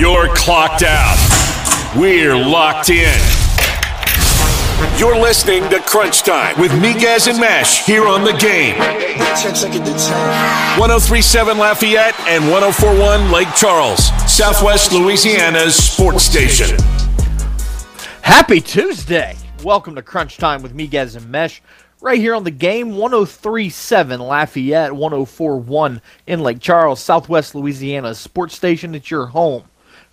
You're clocked out. We're locked in. You're listening to Crunch Time with Miguez and Mesh here on the game. 1037 Lafayette and 1041 Lake Charles, Southwest Louisiana's sports station. Happy Tuesday. Welcome to Crunch Time with Miguez and Mesh right here on the game 1037 Lafayette, 1041 in Lake Charles, Southwest Louisiana's sports station. It's your home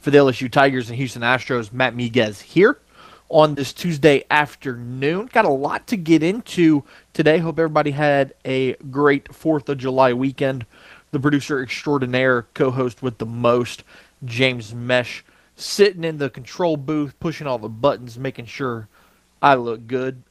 for the LSU Tigers and Houston Astros. Matt Miguez here on this Tuesday afternoon. Got a lot to get into today. Hope everybody had a great 4th of July weekend. The producer extraordinaire, co host with the most, James Mesh, sitting in the control booth, pushing all the buttons, making sure I look good.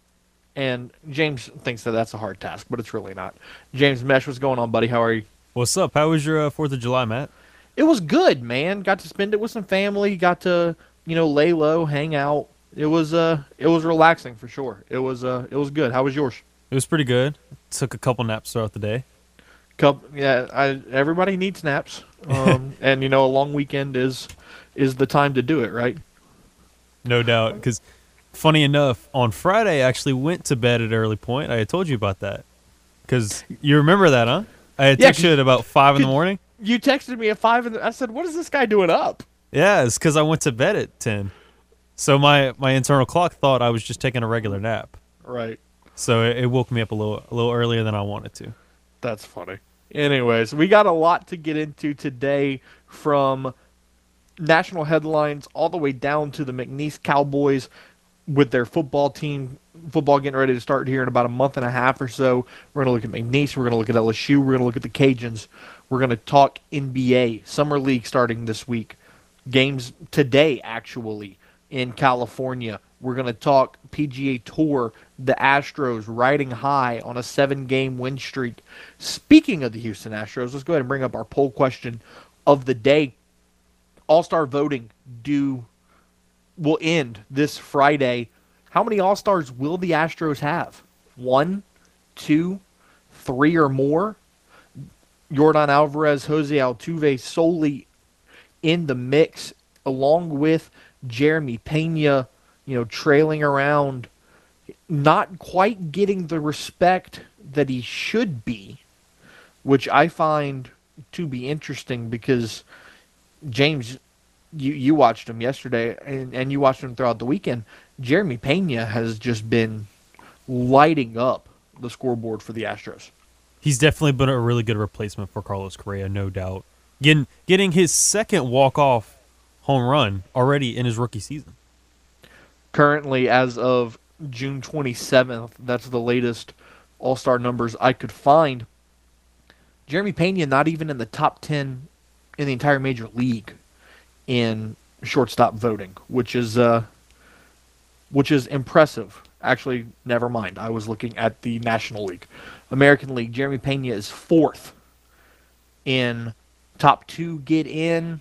And James thinks that that's a hard task, but it's really not. James Mesh, what's going on, buddy? How are you? What's up? How was your uh, Fourth of July, Matt? It was good, man. Got to spend it with some family. Got to you know lay low, hang out. It was uh it was relaxing for sure. It was uh it was good. How was yours? It was pretty good. Took a couple naps throughout the day. Couple, yeah. I everybody needs naps, um, and you know a long weekend is is the time to do it, right? No doubt, because funny enough, on Friday I actually went to bed at early point. I had told you about that, because you remember that, huh? I had Yeah, texted you at about five in the morning. You texted me at five, and I said, "What is this guy doing up?" Yeah, it's because I went to bed at ten. So my my internal clock thought I was just taking a regular nap. Right. So it, it woke me up a little a little earlier than I wanted to. That's funny. Anyways, we got a lot to get into today from national headlines all the way down to the McNeese Cowboys with their football team football getting ready to start here in about a month and a half or so. We're going to look at McNeese, we're going to look at LSU, we're going to look at the Cajuns. We're going to talk NBA, Summer League starting this week. Games today actually in California. We're going to talk PGA Tour, the Astros riding high on a seven game win streak. Speaking of the Houston Astros, let's go ahead and bring up our poll question of the day. All star voting due will end this Friday. How many All Stars will the Astros have? One, two, three, or more? Jordan Alvarez, Jose Altuve solely in the mix, along with Jeremy Pena, you know, trailing around, not quite getting the respect that he should be, which I find to be interesting because James, you you watched him yesterday and, and you watched him throughout the weekend. Jeremy Pena has just been lighting up the scoreboard for the Astros. He's definitely been a really good replacement for Carlos Correa, no doubt. Getting getting his second walk off home run already in his rookie season. Currently, as of June 27th, that's the latest All Star numbers I could find. Jeremy Pena not even in the top 10 in the entire major league in shortstop voting, which is uh, which is impressive. Actually, never mind. I was looking at the National League. American League, Jeremy Pena is fourth in top two get in.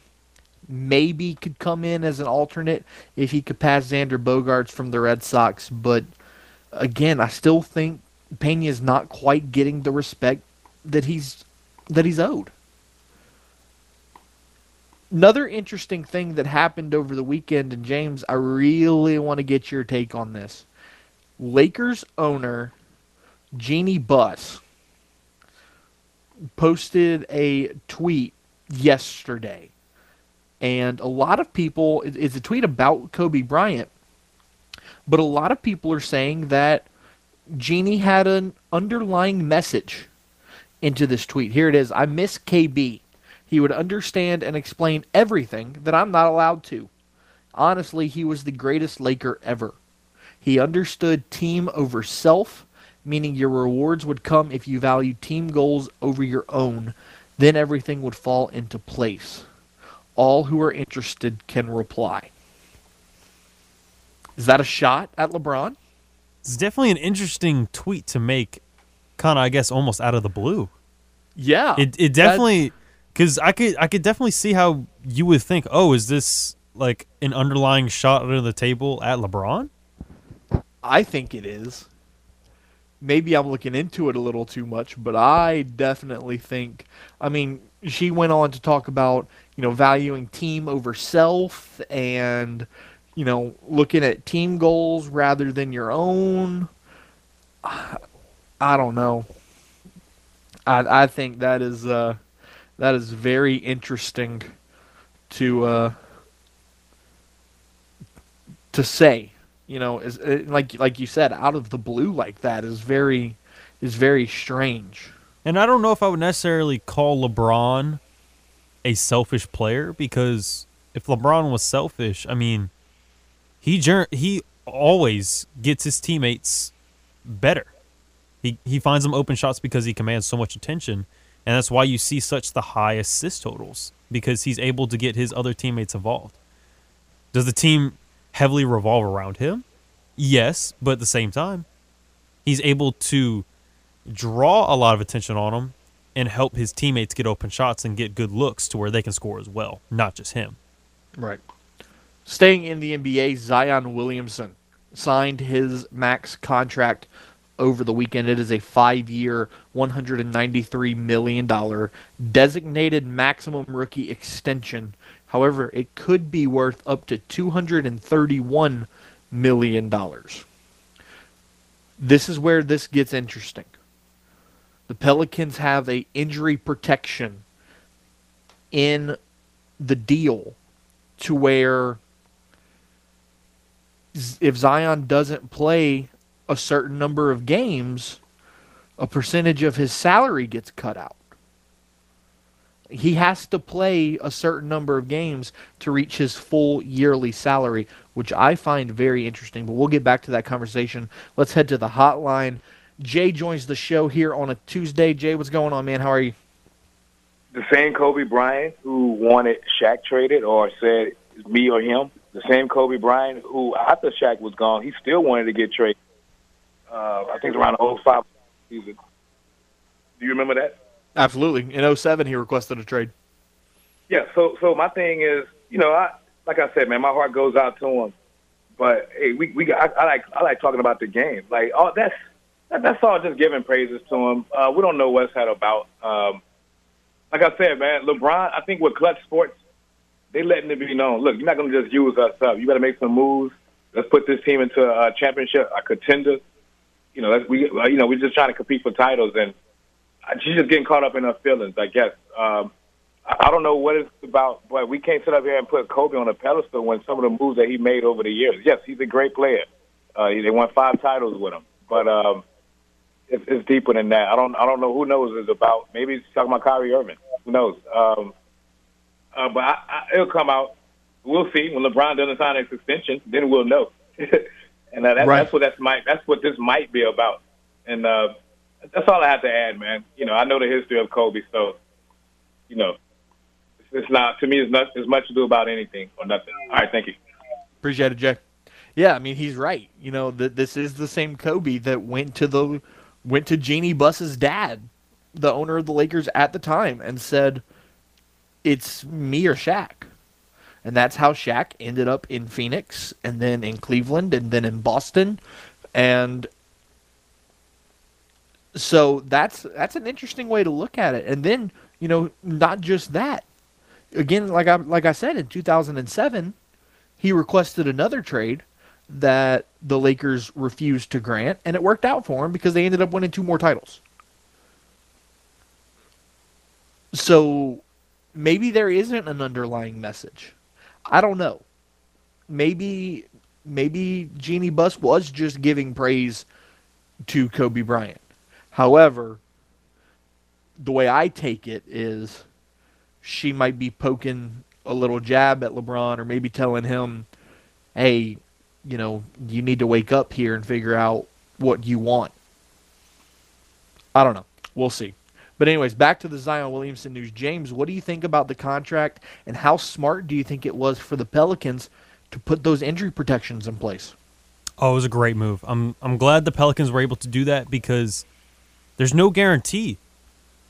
Maybe could come in as an alternate if he could pass Xander Bogaerts from the Red Sox. But again, I still think Pena is not quite getting the respect that he's that he's owed. Another interesting thing that happened over the weekend, and James, I really want to get your take on this. Lakers owner Jeanie Buss posted a tweet yesterday. And a lot of people, it's a tweet about Kobe Bryant, but a lot of people are saying that Jeanie had an underlying message into this tweet. Here it is I miss KB. He would understand and explain everything that I'm not allowed to. Honestly, he was the greatest Laker ever. He understood team over self, meaning your rewards would come if you value team goals over your own. Then everything would fall into place. All who are interested can reply. Is that a shot at LeBron? It's definitely an interesting tweet to make, kind of, I guess, almost out of the blue. Yeah. It it definitely because I could I could definitely see how you would think, oh, is this like an underlying shot under the table at LeBron? I think it is. Maybe I'm looking into it a little too much, but I definitely think. I mean, she went on to talk about you know, valuing team over self and, you know, looking at team goals rather than your own. I don't know. I I think that is uh, that is very interesting to uh, to say. You know, is uh, like like you said, out of the blue like that is very is very strange. And I don't know if I would necessarily call LeBron a selfish player because if LeBron was selfish, I mean, he he always gets his teammates better. He he finds them open shots because he commands so much attention, and that's why you see such the high assist totals because he's able to get his other teammates involved. Does the team heavily revolve around him? Yes, but at the same time, he's able to draw a lot of attention on him and help his teammates get open shots and get good looks to where they can score as well, not just him. Right. Staying in the NBA, Zion Williamson signed his max contract over the weekend. It is a five year, $193 million designated maximum rookie extension However, it could be worth up to $231 million. This is where this gets interesting. The Pelicans have a injury protection in the deal to where if Zion doesn't play a certain number of games, a percentage of his salary gets cut out he has to play a certain number of games to reach his full yearly salary, which I find very interesting. But we'll get back to that conversation. Let's head to the hotline. Jay joins the show here on a Tuesday. Jay, what's going on, man? How are you? The same Kobe Bryant who wanted Shaq traded or said me or him. The same Kobe Bryant who, after Shaq was gone, he still wanted to get traded. Uh, I think it's around the 05 season. Do you remember that? Absolutely. In 07, he requested a trade. Yeah. So, so my thing is, you know, I like I said, man, my heart goes out to him. But hey, we we I, I like I like talking about the game. Like, oh, that's that, that's all. Just giving praises to him. Uh, we don't know what's that about. Um, like I said, man, LeBron. I think with Clutch Sports, they letting it be known. Look, you're not going to just use us up. You got to make some moves. Let's put this team into a championship, a contender. You know, let's, we you know we're just trying to compete for titles and she's just getting caught up in her feelings, I guess. Um, I don't know what it's about, but we can't sit up here and put Kobe on a pedestal when some of the moves that he made over the years. Yes, he's a great player. Uh, they won five titles with him, but um, it's, it's deeper than that. I don't, I don't know who knows it's about. Maybe he's talking about Kyrie Irving. Who knows? Um, uh, but I, I, it'll come out. We'll see when LeBron doesn't sign his extension. Then we'll know. and uh, that, right. that's what that's might. That's what this might be about. And uh, that's all I have to add, man. You know, I know the history of Kobe, so you know, it's not to me. It's not as much to do about anything or nothing. All right, thank you. Appreciate it, Jay. Yeah, I mean he's right. You know, that this is the same Kobe that went to the went to Jeanie Buss's dad, the owner of the Lakers at the time, and said, "It's me or Shaq." And that's how Shaq ended up in Phoenix and then in Cleveland and then in Boston. And so that's that's an interesting way to look at it. And then you know, not just that. Again, like I like I said in 2007, he requested another trade that the Lakers refused to grant, and it worked out for him because they ended up winning two more titles. So maybe there isn't an underlying message. I don't know. Maybe maybe Jeanie Buss was just giving praise to Kobe Bryant. However, the way I take it is she might be poking a little jab at LeBron or maybe telling him, hey, you know, you need to wake up here and figure out what you want. I don't know. We'll see. But anyways, back to the Zion Williamson news. James, what do you think about the contract and how smart do you think it was for the Pelicans to put those injury protections in place? Oh, it was a great move. I'm I'm glad the Pelicans were able to do that because there's no guarantee.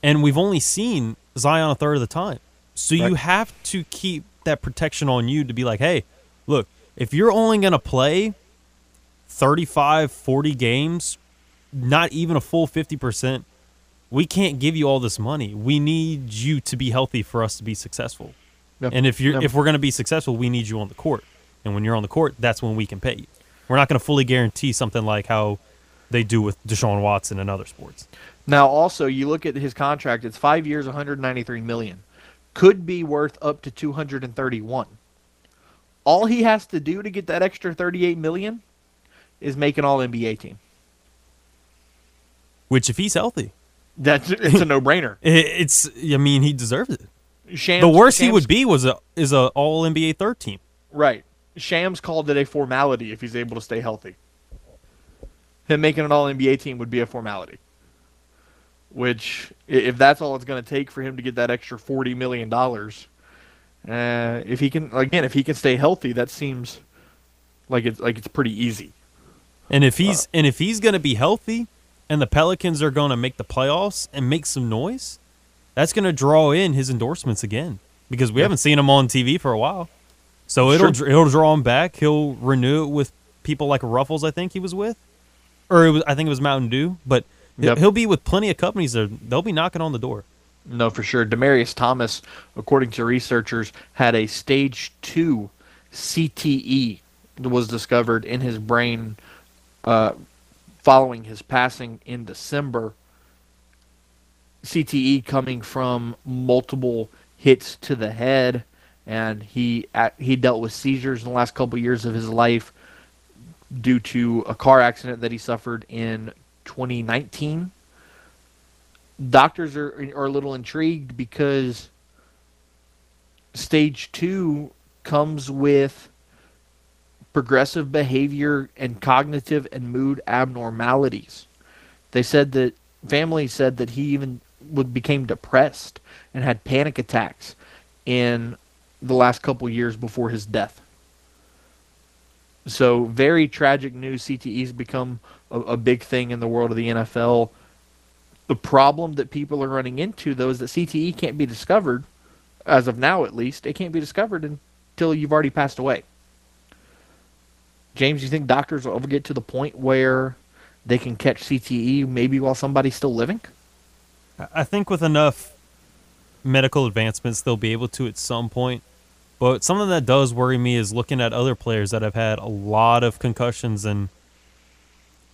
And we've only seen Zion a third of the time. So right. you have to keep that protection on you to be like, hey, look, if you're only going to play 35, 40 games, not even a full 50%, we can't give you all this money. We need you to be healthy for us to be successful. Yep. And if you're Yep. if we're going to be successful, we need you on the court. And when you're on the court, that's when we can pay you. We're not going to fully guarantee something like how they do with Deshaun Watson and other sports. Now, also, you look at his contract; it's five years, 193 million, could be worth up to 231. All he has to do to get that extra 38 million is make an All NBA team. Which, if he's healthy, That's it's a no-brainer. it's I mean he deserves it. Shams, the worst he would be was a is a All NBA third team. right. Shams called it a formality if he's able to stay healthy. Him making an All NBA team would be a formality. Which, if that's all it's going to take for him to get that extra 40 million dollars, uh, if he can again, if he can stay healthy, that seems like it's like it's pretty easy. And if he's and if he's going to be healthy, and the Pelicans are going to make the playoffs and make some noise, that's going to draw in his endorsements again because we haven't seen him on TV for a while. So it'll Sure. it'll draw him back. He'll renew it with people like Ruffles. I think he was with, or it was I think it was Mountain Dew. But he'll- Yep. he'll be with plenty of companies that they'll be knocking on the door. No, for sure. Demaryius Thomas, according to researchers, had a stage two CTE that was discovered in his brain uh, following his passing in December. CTE coming from multiple hits to the head, and he he dealt with seizures in the last couple years of his life due to a car accident that he suffered in 2019 doctors are are a little intrigued because stage two comes with progressive behavior and cognitive and mood abnormalities. They said that family said that he even would became depressed and had panic attacks in the last couple years before his death. So very tragic news. CTE's become a, a big thing in the world of the NFL the problem that people are running into though is that CTE can't be discovered as of now at least it can't be discovered until you've already passed away James you think doctors will ever get to the point where they can catch CTE maybe while somebody's still living I- I think with enough medical advancements, they'll be able to at some point. But something that does worry me is looking at other players that have had a lot of concussions and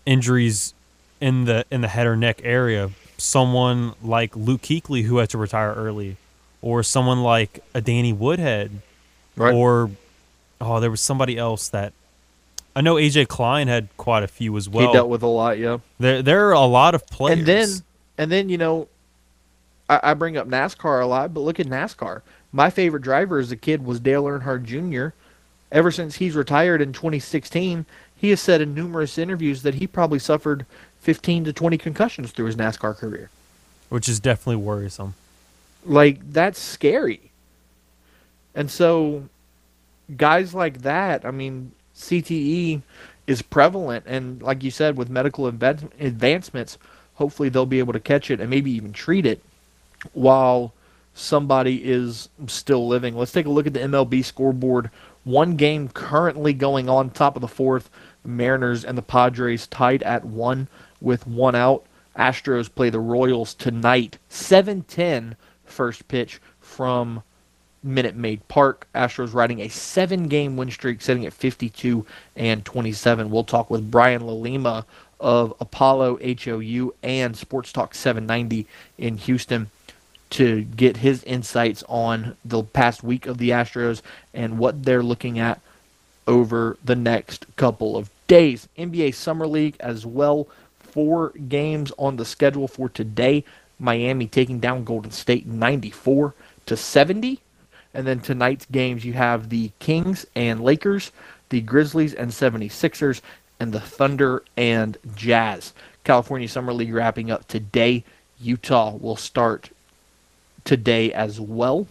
injuries in the in the head or neck area. Someone like Luke Kuechly who had to retire early, or someone like a Danny Woodhead, Right. or oh, there was somebody else that I know AJ Klein had quite a few as well. he dealt with a lot yeah there there are a lot of players. and then and then you know I, I bring up NASCAR a lot but look at NASCAR my favorite driver as a kid was Dale Earnhardt Jr ever since he's retired in 2016 he has said in numerous interviews that he probably suffered 15 to 20 concussions through his NASCAR career. Which is definitely worrisome. like that's scary. And so guys like that i mean cte is prevalent and like you said with medical advan- advancements hopefully they'll be able to catch it and maybe even treat it while somebody is still living. Let's take a look at the mlb scoreboard. One game currently going on top of the fourth mariners and the padres tied at one with one out. Astros play the royals tonight. 7-10 first pitch from Minute Maid Park. Astros riding a seven game win streak, sitting at 52 and 27. We'll talk with Brian Lalima of Apollo HOU and Sports Talk 790 in Houston to get his insights on the past week of the Astros and what they're looking at over the next couple of days. NBA Summer League as well. Four games on the schedule for today. Miami taking down Golden State 94 to 70. And then tonight's games you have the Kings and Lakers, the Grizzlies and 76ers, and the Thunder and Jazz. California Summer League wrapping up today. Utah will start today as well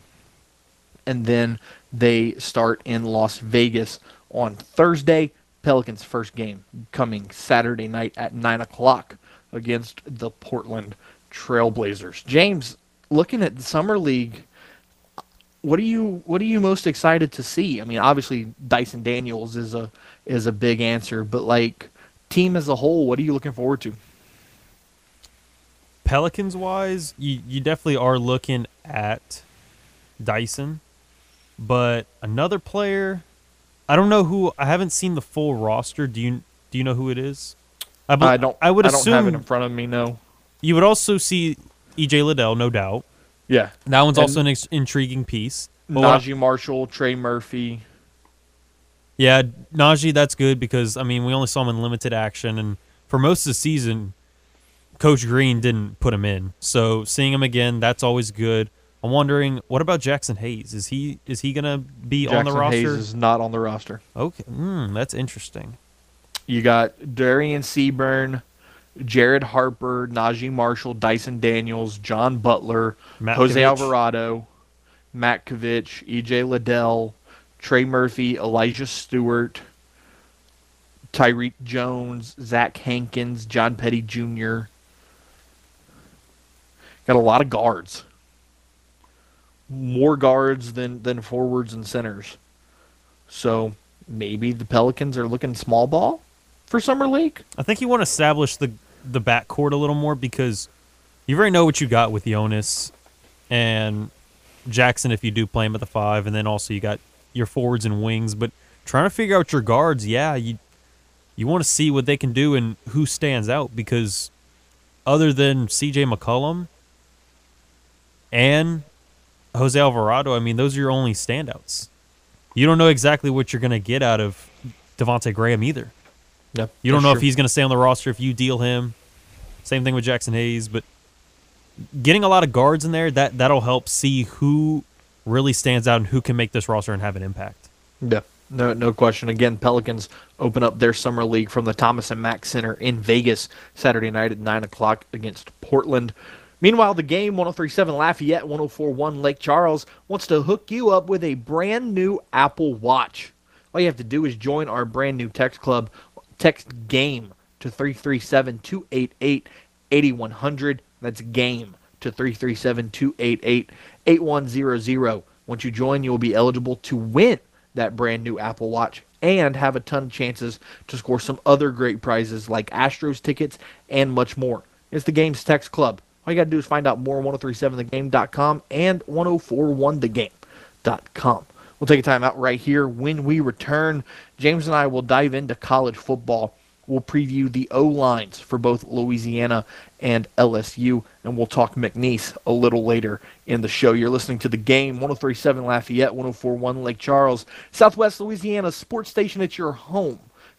and then they start in Las Vegas on Thursday. Pelicans' first game coming Saturday night at nine o'clock against the Portland Trailblazers. James, looking at the summer league, what are you what are you most excited to see? I mean, obviously Dyson Daniels is a is a big answer, but like team as a whole, what are you looking forward to? Pelicans wise, you, you definitely are looking at Dyson But another player, I don't know who. I haven't seen the full roster. Do you do you know who it is? bel- I don't. I would I don't assume have it in front of me. No. you would also see EJ Liddell, no doubt. Yeah. That one's And- also an ex- intriguing piece. But I- Naji Marshall, Trey Murphy. Yeah, Naji, that's good because I mean we only saw him in limited action, and for most of the season, Coach Green didn't put him in. So seeing him again, that's always good. I'm wondering, what about Jaxson Hayes? Is he is he gonna be on the Jaxson roster? Hayes is not on the roster. Okay, mm, that's interesting. You got Dereon Seabron, Jared Harper, Naji Marshall, Dyson Daniels, John Butler, Matt Jose Kovich. Alvarado, Matt Kovich, EJ Liddell, Trey Murphy, Elijah Stewart, Tyreek Jones, Zach Hankins, John Petty Jr. Got a lot of guards. More guards than, than forwards and centers. So maybe the Pelicans are looking small ball for summer league. I think you want to establish the the backcourt a little more because you already know what you got with Jonas and Jaxson if you do play him at the five, and then also you got your forwards and wings. But trying to figure out your guards, yeah, you you want to see what they can do and who stands out because other than C.J. McCollum and Jose Alvarado, I mean those are your only standouts. You don't know exactly what you're going to get out of Devonte Graham either. Yep. You don't know if he's going to stay on the roster if you deal him. Same thing with Jaxson Hayes, but getting a lot of guards in there that that'll help see who really stands out and who can make this roster and have an impact. Yeah, no, no question. Again, Pelicans open up their summer league from the Thomas and Mack Center in Vegas Saturday night at nine o'clock against Portland. Meanwhile, the game 1037 Lafayette, 1041 Lake Charles wants to hook you up with a brand new Apple Watch. All you have to do is join our brand new text club. Text game to 337 288 8100. That's game to 337 288 8100. Once you join, you'll be eligible to win that brand new Apple Watch and have a ton of chances to score some other great prizes like Astros tickets and much more. It's the Games Text Club. All you got to do is find out more on 1037thegame.com and 1041thegame.com. We'll take a time out right here. When we return, James and I will dive into college football. We'll preview the O lines for both Louisiana and LSU, and we'll talk McNeese a little later in the show. You're listening to the game 1037 Lafayette, 1041 Lake Charles, Southwest Louisiana sports station. at your home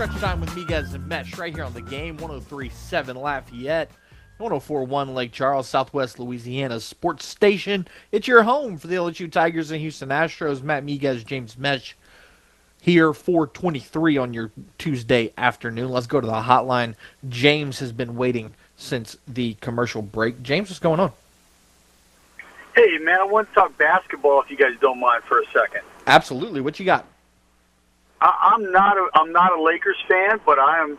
Crunch time with Miguez and Mesh right here on the game 1037 Lafayette. 1041 Lake Charles, Southwest Louisiana sports station. It's your home for the LSU Tigers and Houston Astros. Matt Miguez, James Mesh here 423 on your Tuesday afternoon. Let's go to the hotline. James has been waiting since the commercial break. James, what's going on? Hey, man, I want to talk basketball if you guys don't mind for a second. Absolutely. What you got? I, I'm not a I'm not a Lakers fan, but I am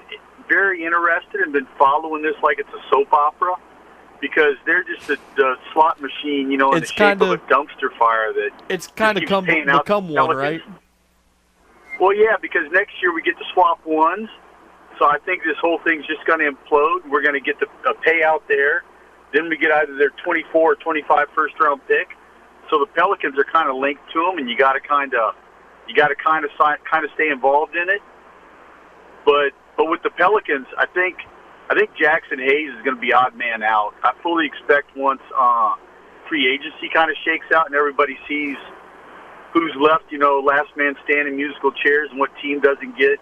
very interested and been following this like it's a soap opera because they're just a, the slot machine, you know, in It's the shape of kinda- a dumpster fire that It's kind of come out become one, right? Well, yeah, because next year we get to swap ones, so I think this whole thing's just going to implode. We're going to get the a payout there, then we get either their 24 or 25 first round pick. So the Pelicans are kind of linked to them, and you got to kind of you got to kind of kind of stay involved in it. But but with the Pelicans, I think I think Jaxson Hayes is going to be odd man out. I fully expect once uh, free agency kind of shakes out and everybody sees who's left, you know, last man standing musical chairs and what team doesn't get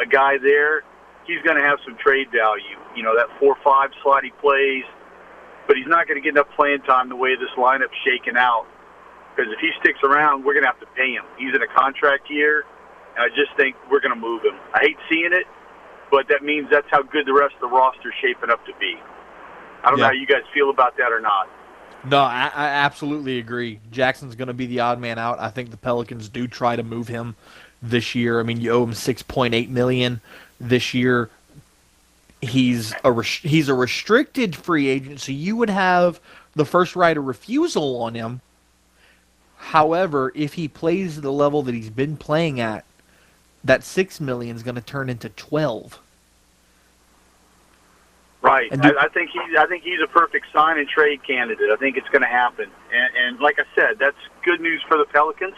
a guy there, he's going to have some trade value. You know, that 4-5 slot he plays, but he's not going to get enough playing time the way this lineup's shaking out. Because if he sticks around, we're going to have to pay him. He's in a contract year, and I just think we're going to move him. I hate seeing it, but that means that's how good the rest of the roster's shaping up to be. I don't know how you guys feel about that or not. No, I, I absolutely agree. Jaxson's going to be the odd man out. I think the Pelicans do try to move him this year. I mean, you owe him 6.8 million this year. He's a res- he's a restricted free agent, so you would have the first right of refusal on him. However, if he plays the level that he's been playing at, that six million is going to turn into twelve. Right. And do- I, I think he's. I think he's a perfect sign and trade candidate. I think it's going to happen. And, and like I said, that's good news for the Pelicans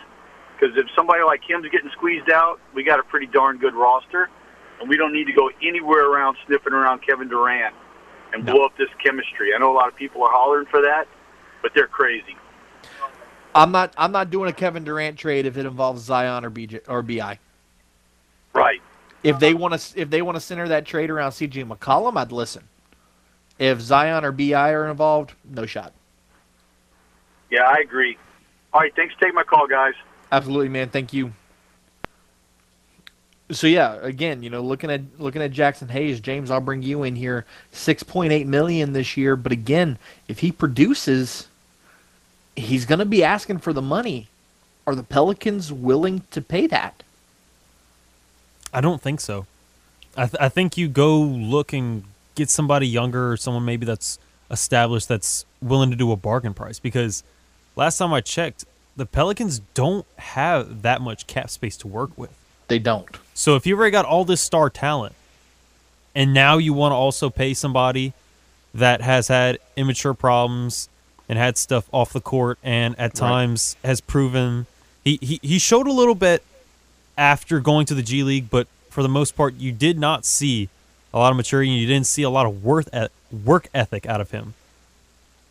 because if somebody like him's getting squeezed out, we got a pretty darn good roster, and we don't need to go anywhere around sniffing around Kevin Durant and No. blow up this chemistry. I know a lot of people are hollering for that, but they're crazy. I'm not I'm not doing a Kevin Durant trade if it involves Zion or BJ or Bi. Right. If they want to if they want to center that trade around CJ McCollum, I'd listen. If Zion or Bi are involved, no shot. Yeah, I agree. All right. Thanks for taking my call, guys. Absolutely, man. Thank you. So yeah, again, you know, looking at looking at Jaxson Hayes, James, I'll bring you in here. Six point eight million this year, but again, if he produces, he's going to be asking for the money. Are the Pelicans willing to pay that? I don't think so. I, th- I think you go look and get somebody younger or someone maybe that's established that's willing to do a bargain price because last time I checked, the Pelicans don't have that much cap space to work with. They don't. So if you've already got all this star talent and now you want to also pay somebody that has had immature problems and had stuff off the court and at times has proven he, he, he showed a little bit after going to the G League, but for the most part, you did not see a lot of maturity and you didn't see a lot of worth et- work ethic out of him.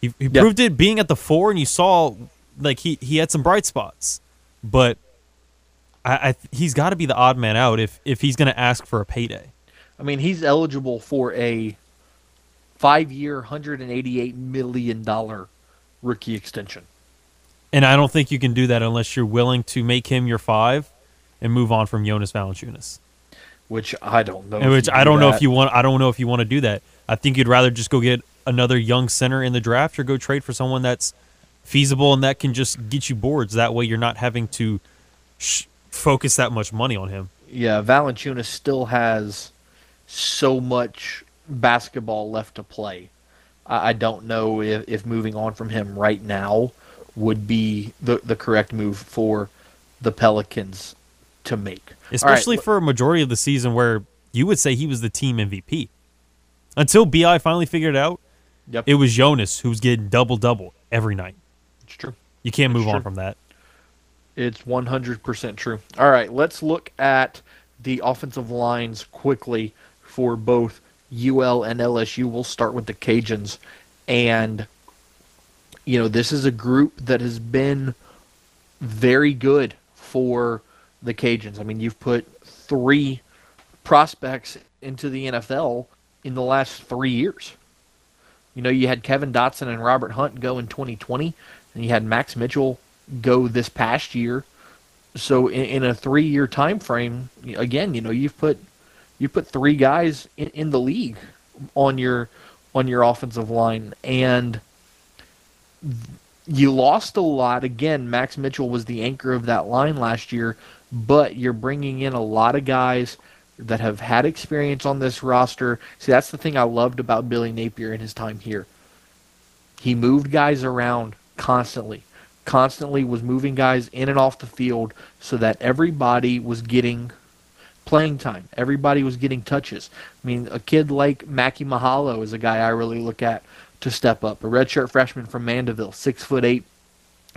He, he Yeah. proved it being at the four, and you saw like he, he had some bright spots, but I, I he's got to be the odd man out if if he's going to ask for a payday. I mean, he's eligible for a hundred and eighty-eight million dollar rookie extension. And I don't think you can do that unless you're willing to make him your five and move on from Jonas Valanciunas. Which I don't know. Which you I do don't know if you want. I don't know if you want to do that. I think you'd rather just go get another young center in the draft or go trade for someone that's feasible and that can just get you boards. That way, you're not having to sh- focus that much money on him. Yeah, Valanciunas still has so much basketball left to play. I, I don't know if, if moving on from him right now would be the, the correct move for the Pelicans to make. All right, especially for a majority of the season where you would say he was the team MVP. Until Bi finally figured it out, Yep. it was Jonas who was getting double double every night. it's true. You can't move That's on true. from that. It's 100% true. All right, let's look at the offensive lines quickly for both UL and LSU. We'll start with the Cajuns. And, you know, this is a group that has been very good for the Cajuns. I mean, you've put three prospects into the NFL in the last three years. You know, you had Kevin Dotson and Robert Hunt go in 2020, and you had Max Mitchell go this past year. So in, in a three-year time frame, again, you know, you've put you put three guys in, in the league on your on your offensive line, and you lost a lot. Again, Max Mitchell was the anchor of that line last year, but you're bringing in a lot of guys that have had experience on this roster. See, that's the thing I loved about Billy Napier in his time here. He moved guys around constantly. Constantly was moving guys in and off the field so that everybody was getting playing time. Everybody was getting touches. I mean, a kid like Mackie Mahalo is a guy I really look at to step up. A redshirt freshman from Mandeville, six foot eight,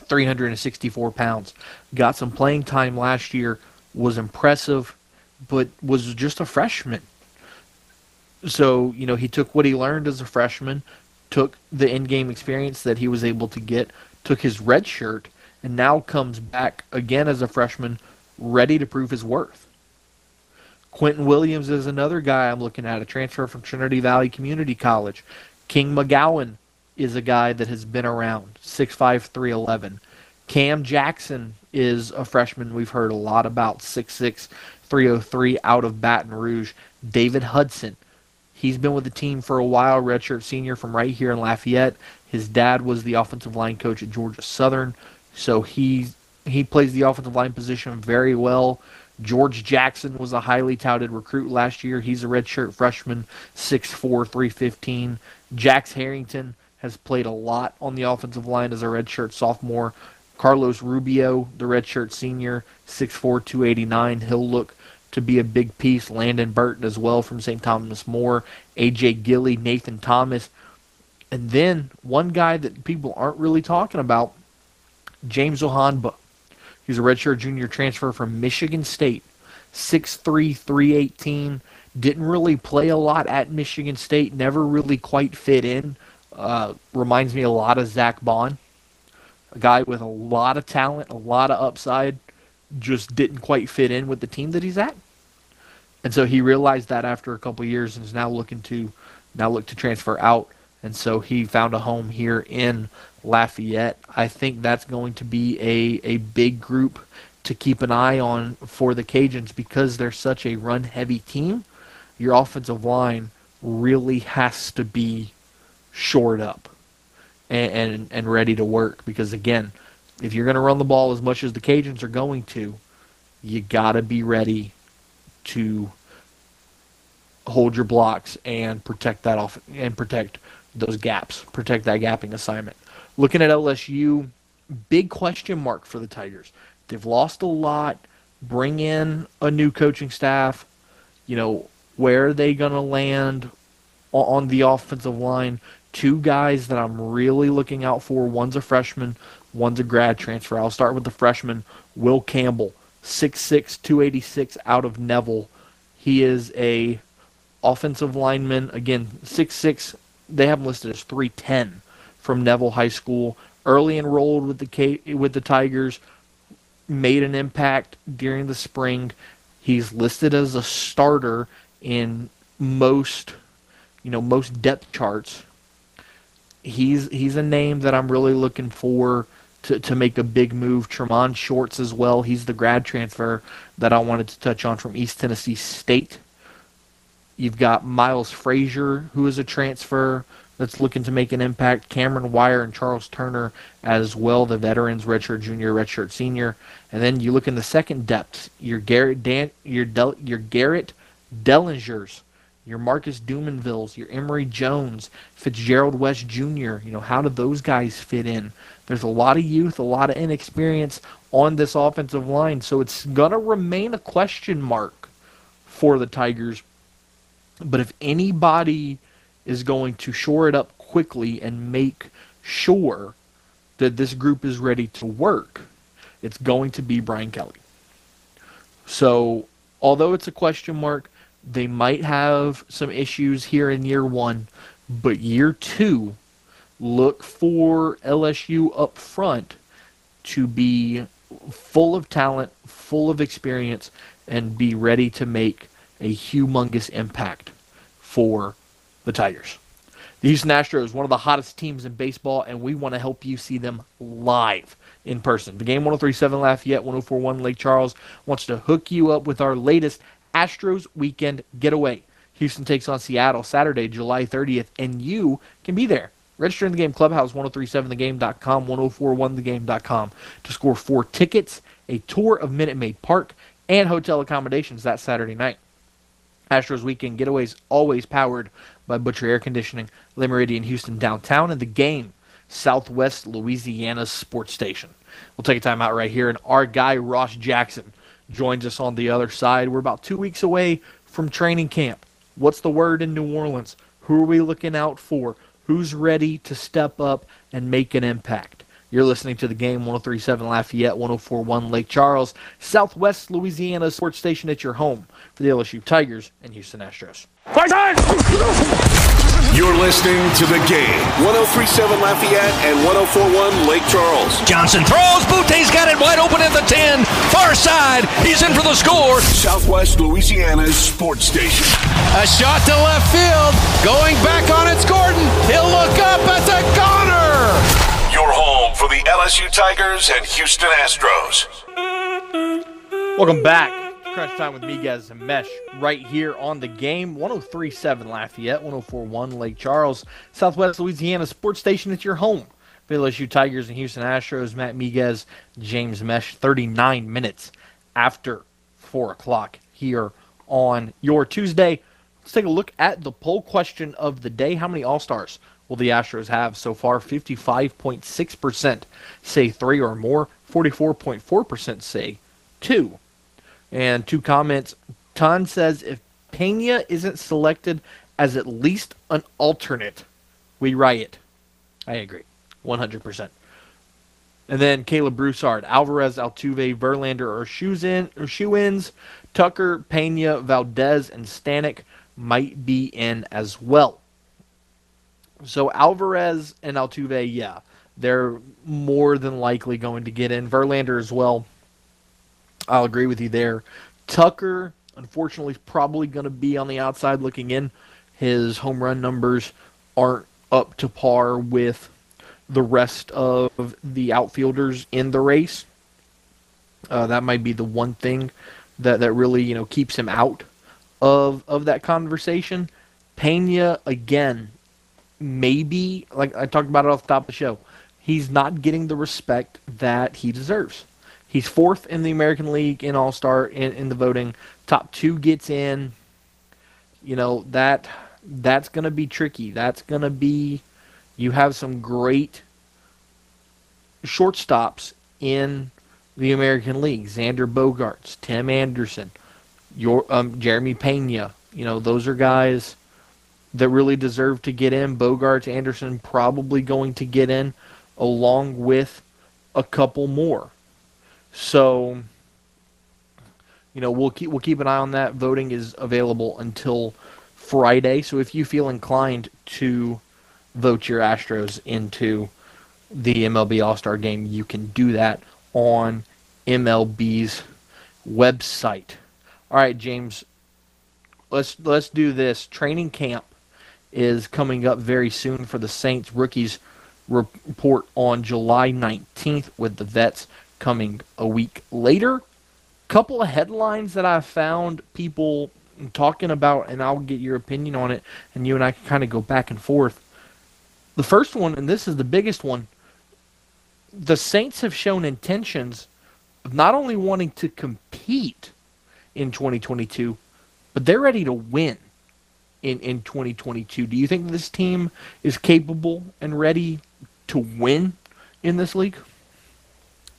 364 pounds. Got some playing time last year, was impressive, but was just a freshman. So, you know, he took what he learned as a freshman, took the in game experience that he was able to get, took his red shirt, and now comes back again as a freshman, ready to prove his worth. Quentin Williams is another guy I'm looking at, a transfer from Trinity Valley Community College. King McGowan is a guy that has been around, 6'5", 311. Cam Jackson is a freshman we've heard a lot about, 6'6", 303 out of Baton Rouge. David Hudson, he's been with the team for a while, redshirt senior from right here in Lafayette. His dad was the offensive line coach at Georgia Southern, so he he plays the offensive line position very well. George Jackson was a highly touted recruit last year. He's a redshirt freshman, 6'4", 315. Jax Harrington has played a lot on the offensive line as a redshirt sophomore. Carlos Rubio, the redshirt senior, 6'4", 289. He'll look to be a big piece. Landon Burton as well from St. Thomas More. A.J. Gilly, Nathan Thomas. And then one guy that people aren't really talking about, James Ohanba. He's a redshirt junior transfer from Michigan State. 6'3", 318. Didn't really play a lot at Michigan State. Never really quite fit in. Uh, reminds me a lot of Zach Baun. A guy with a lot of talent, a lot of upside. Just didn't quite fit in with the team that he's at. And so he realized that after a couple years and is now looking to now look to transfer out. And so he found a home here in Lafayette. I think that's going to be a, a big group to keep an eye on for the Cajuns because they're such a run heavy team. Your offensive line really has to be shored up and, and, and ready to work because, again, if you're going to run the ball as much as the Cajuns are going to, you got to be ready to hold your blocks and protect that off and protect those gaps, protect that gapping assignment. Looking at LSU, big question mark for the Tigers. They've lost a lot. Bring in a new coaching staff. You know, where are they going to land on the offensive line? Two guys that I'm really looking out for. One's a freshman, one's a grad transfer. I'll start with the freshman, Will Campbell, 6'6", 286 out of Neville. He is a offensive lineman. Again, 6'6", they have him listed as 310 from Neville High School. Early enrolled with the with the Tigers, made an impact during the spring. He's listed as a starter in most, you know, most depth charts. He's he's a name that I'm really looking for to, to make a big move. Tremont Shorts as well. He's the grad transfer that I wanted to touch on from East Tennessee State. You've got Miles Frazier, who is a transfer that's looking to make an impact. Cameron Wire and Charles Turner as well, the veterans, redshirt junior, redshirt senior. And then you look in the second depth, your Garrett Dan, your Del, your Garrett Dellingers, your Marcus Dumanvilles, your Emery Jones, Fitzgerald West Jr. You know, how do those guys fit in? There's a lot of youth, a lot of inexperience on this offensive line, so it's gonna remain a question mark for the Tigers. But if anybody is going to shore it up quickly and make sure that this group is ready to work, it's going to be Brian Kelly. So, although it's a question mark, they might have some issues here in year one, but year two, look for LSU up front to be full of talent, full of experience, and be ready to make a humongous impact for the Tigers. The Houston Astros, one of the hottest teams in baseball, and we want to help you see them live in person. The game 1037 Lafayette, 1041 Lake Charles wants to hook you up with our latest Astros weekend getaway. Houston takes on Seattle Saturday, July 30th, and you can be there. Register in the game clubhouse 1037thegame.com, 1041thegame.com to score four tickets, a tour of Minute Maid Park, and hotel accommodations that Saturday night. Astros weekend getaways always powered by Butcher Air Conditioning, Le Houston downtown, and the game, Southwest Louisiana Sports Station. We'll take a time out right here, and our guy Ross Jackson joins us on the other side. We're about two weeks away from training camp. What's the word in New Orleans? Who are we looking out for? Who's ready to step up and make an impact? You're listening to the game 1037 Lafayette, 1041 Lake Charles, Southwest Louisiana sports station at your home for the LSU Tigers and Houston Astros. You're listening to the game 1037 Lafayette and 1041 Lake Charles. Johnson throws. Boutte's got it wide open at the 10. Far side. He's in for the score. Southwest Louisiana's sports station. A shot to left field. Going back on it's Gordon. He'll look up at the corner. For the LSU Tigers and Houston Astros. Welcome back. Crunch time with Miguez and Mesh right here on the game. 1037 Lafayette, 1041 Lake Charles, Southwest Louisiana sports station. It's your home. for LSU Tigers and Houston Astros. Matt Miguez, James Mesh, 39 minutes after 4 o'clock here on your Tuesday. Let's take a look at the poll question of the day. How many All Stars will the Astros have so far? 55.6% say three or more, 44.4% say two. And two comments. Ton says if Pena isn't selected as at least an alternate, we riot. I agree. 100%. And then Caleb Broussard, Alvarez, Altuve, Verlander are shoes in or shoe ins. Tucker, Pena, Valdez, and Stanek might be in as well. So Alvarez and Altuve, yeah, they're more than likely going to get in. Verlander as well. I'll agree with you there. Tucker, unfortunately, is probably going to be on the outside looking in. His home run numbers aren't up to par with the rest of the outfielders in the race. Uh, that might be the one thing that, that really you know keeps him out of of that conversation. Pena again, maybe like I talked about it off the top of the show, he's not getting the respect that he deserves. He's fourth in the American League in All Star in, in the voting. Top two gets in. You know that that's gonna be tricky. That's gonna be you have some great shortstops in the American League. Xander Bogaerts, Tim Anderson, your um, Jeremy Pena. You know, those are guys that really deserve to get in. Bogaerts, Anderson probably going to get in along with a couple more. So, you know, we'll keep we'll keep an eye on that. Voting is available until Friday. So if you feel inclined to vote your Astros into the MLB All Star game, you can do that on MLB's website. All right, James, let's let's do this. Training camp is coming up very soon for the Saints rookies report on July 19th with the vets coming a week later. Couple of headlines that I found people talking about and I'll get your opinion on it and you and I can kind of go back and forth. The first one and this is the biggest one. The Saints have shown intentions of not only wanting to compete in 2022, but they're ready to win in, in 2022. Do you think this team is capable and ready to win in this league?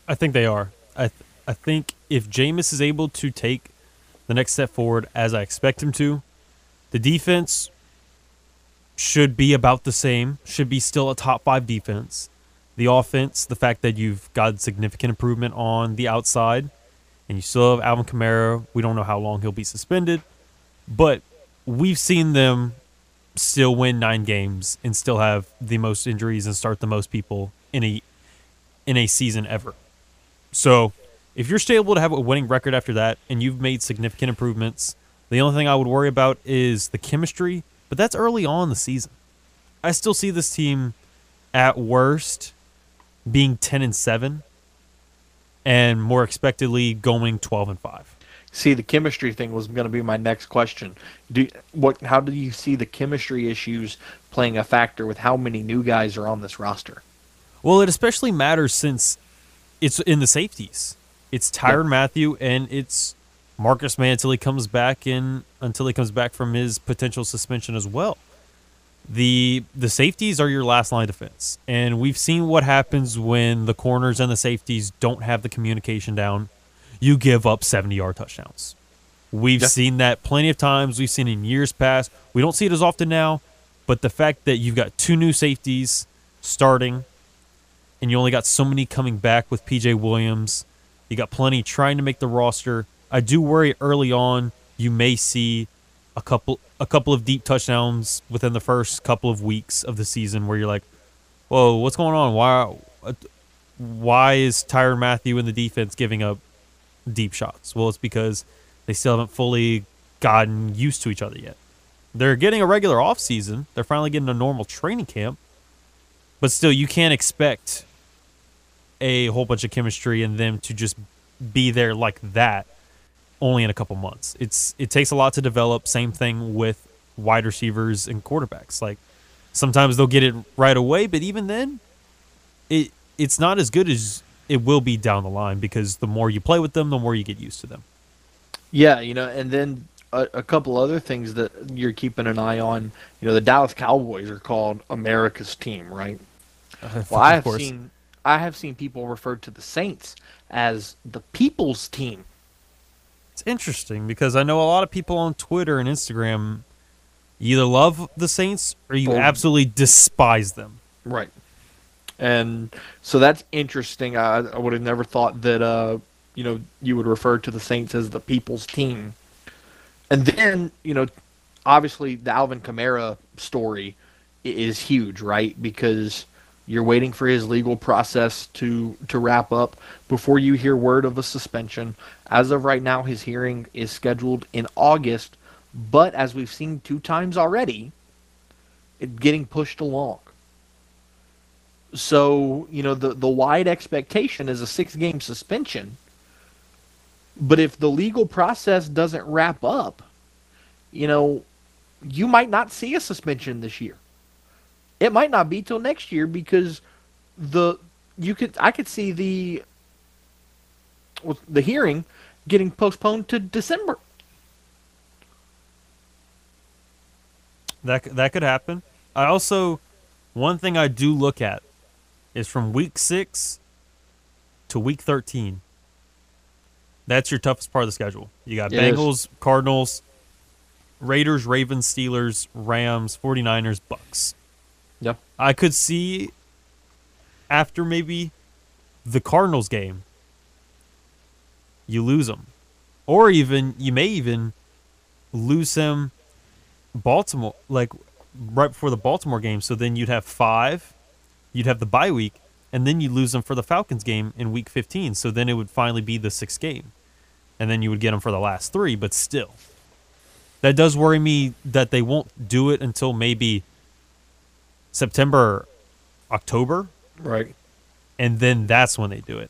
I think they are. I th- I think if Jameis is able to take the next step forward as I expect him to, the defense should be about the same. Should be still a top five defense. The offense, the fact that you've got significant improvement on the outside, and you still have Alvin Kamara. We don't know how long he'll be suspended, but we've seen them still win nine games and still have the most injuries and start the most people in a in a season ever. So, if you're still able to have a winning record after that and you've made significant improvements, the only thing I would worry about is the chemistry, but that's early on the season. I still see this team at worst being 10 and 7 and more expectedly going 12 and 5. See, the chemistry thing was going to be my next question. Do what? How do you see the chemistry issues playing a factor with how many new guys are on this roster? Well, it especially matters since it's in the safeties. It's Tyrann Yeah. Mathieu and it's Marcus Maye until he comes back in until he comes back from his potential suspension as well. The the safeties are your last line defense. And we've seen what happens when the corners and the safeties don't have the communication down. You give up 70 yard touchdowns. We've Yeah. seen that plenty of times. We've seen in years past. We don't see it as often now, but the fact that you've got two new safeties starting and you only got so many coming back with PJ Williams. You got plenty trying to make the roster. I do worry early on you may see a couple a couple of deep touchdowns within the first couple of weeks of the season where you're like, "Whoa, what's going on? Why why is Tyrann Mathieu and the defense giving up deep shots?" Well, it's because they still haven't fully gotten used to each other yet. They're getting a regular off season. They're finally getting a normal training camp. But still, you can't expect a whole bunch of chemistry and them to just be there like that only in a couple months. It's it takes a lot to develop. Same thing with wide receivers and quarterbacks. Like sometimes they'll get it right away, but even then, it it's not as good as it will be down the line because the more you play with them, the more you get used to them. Yeah, you know, and then a, a couple other things that you're keeping an eye on. You know, the Dallas Cowboys are called America's team, right? Well, I have course. seen I have seen people refer to the Saints as the people's team. It's interesting because I know a lot of people on Twitter and Instagram either love the Saints or you absolutely despise them. Right. And so that's interesting. I, I would have never thought that uh, you know you would refer to the Saints as the people's team. And then you know, obviously the Alvin Kamara story is huge, right? Because you're waiting for his legal process to to wrap up before you hear word of a suspension. As of right now, his hearing is scheduled in August, but as we've seen two times already, it's getting pushed along. So, you know, the, the wide expectation is a six game suspension. But if the legal process doesn't wrap up, you know, you might not see a suspension this year. It might not be till next year because the you could I could see the the hearing getting postponed to December. That that could happen. I also one thing I do look at is from week 6 to week 13. That's your toughest part of the schedule. You got It is. Bengals, Cardinals, Raiders, Ravens, Steelers, Rams, 49ers, Bucs. Yeah. I could see after maybe the Cardinals game, you lose them, or even you may even lose him Baltimore like right before the Baltimore game. So then you'd have five, you'd have the bye week, and then you lose them for the Falcons game in week 15. So then it would finally be the sixth game, and then you would get them for the last three. But still, that does worry me that they won't do it until maybe September, October, Right. and then that's when they do it.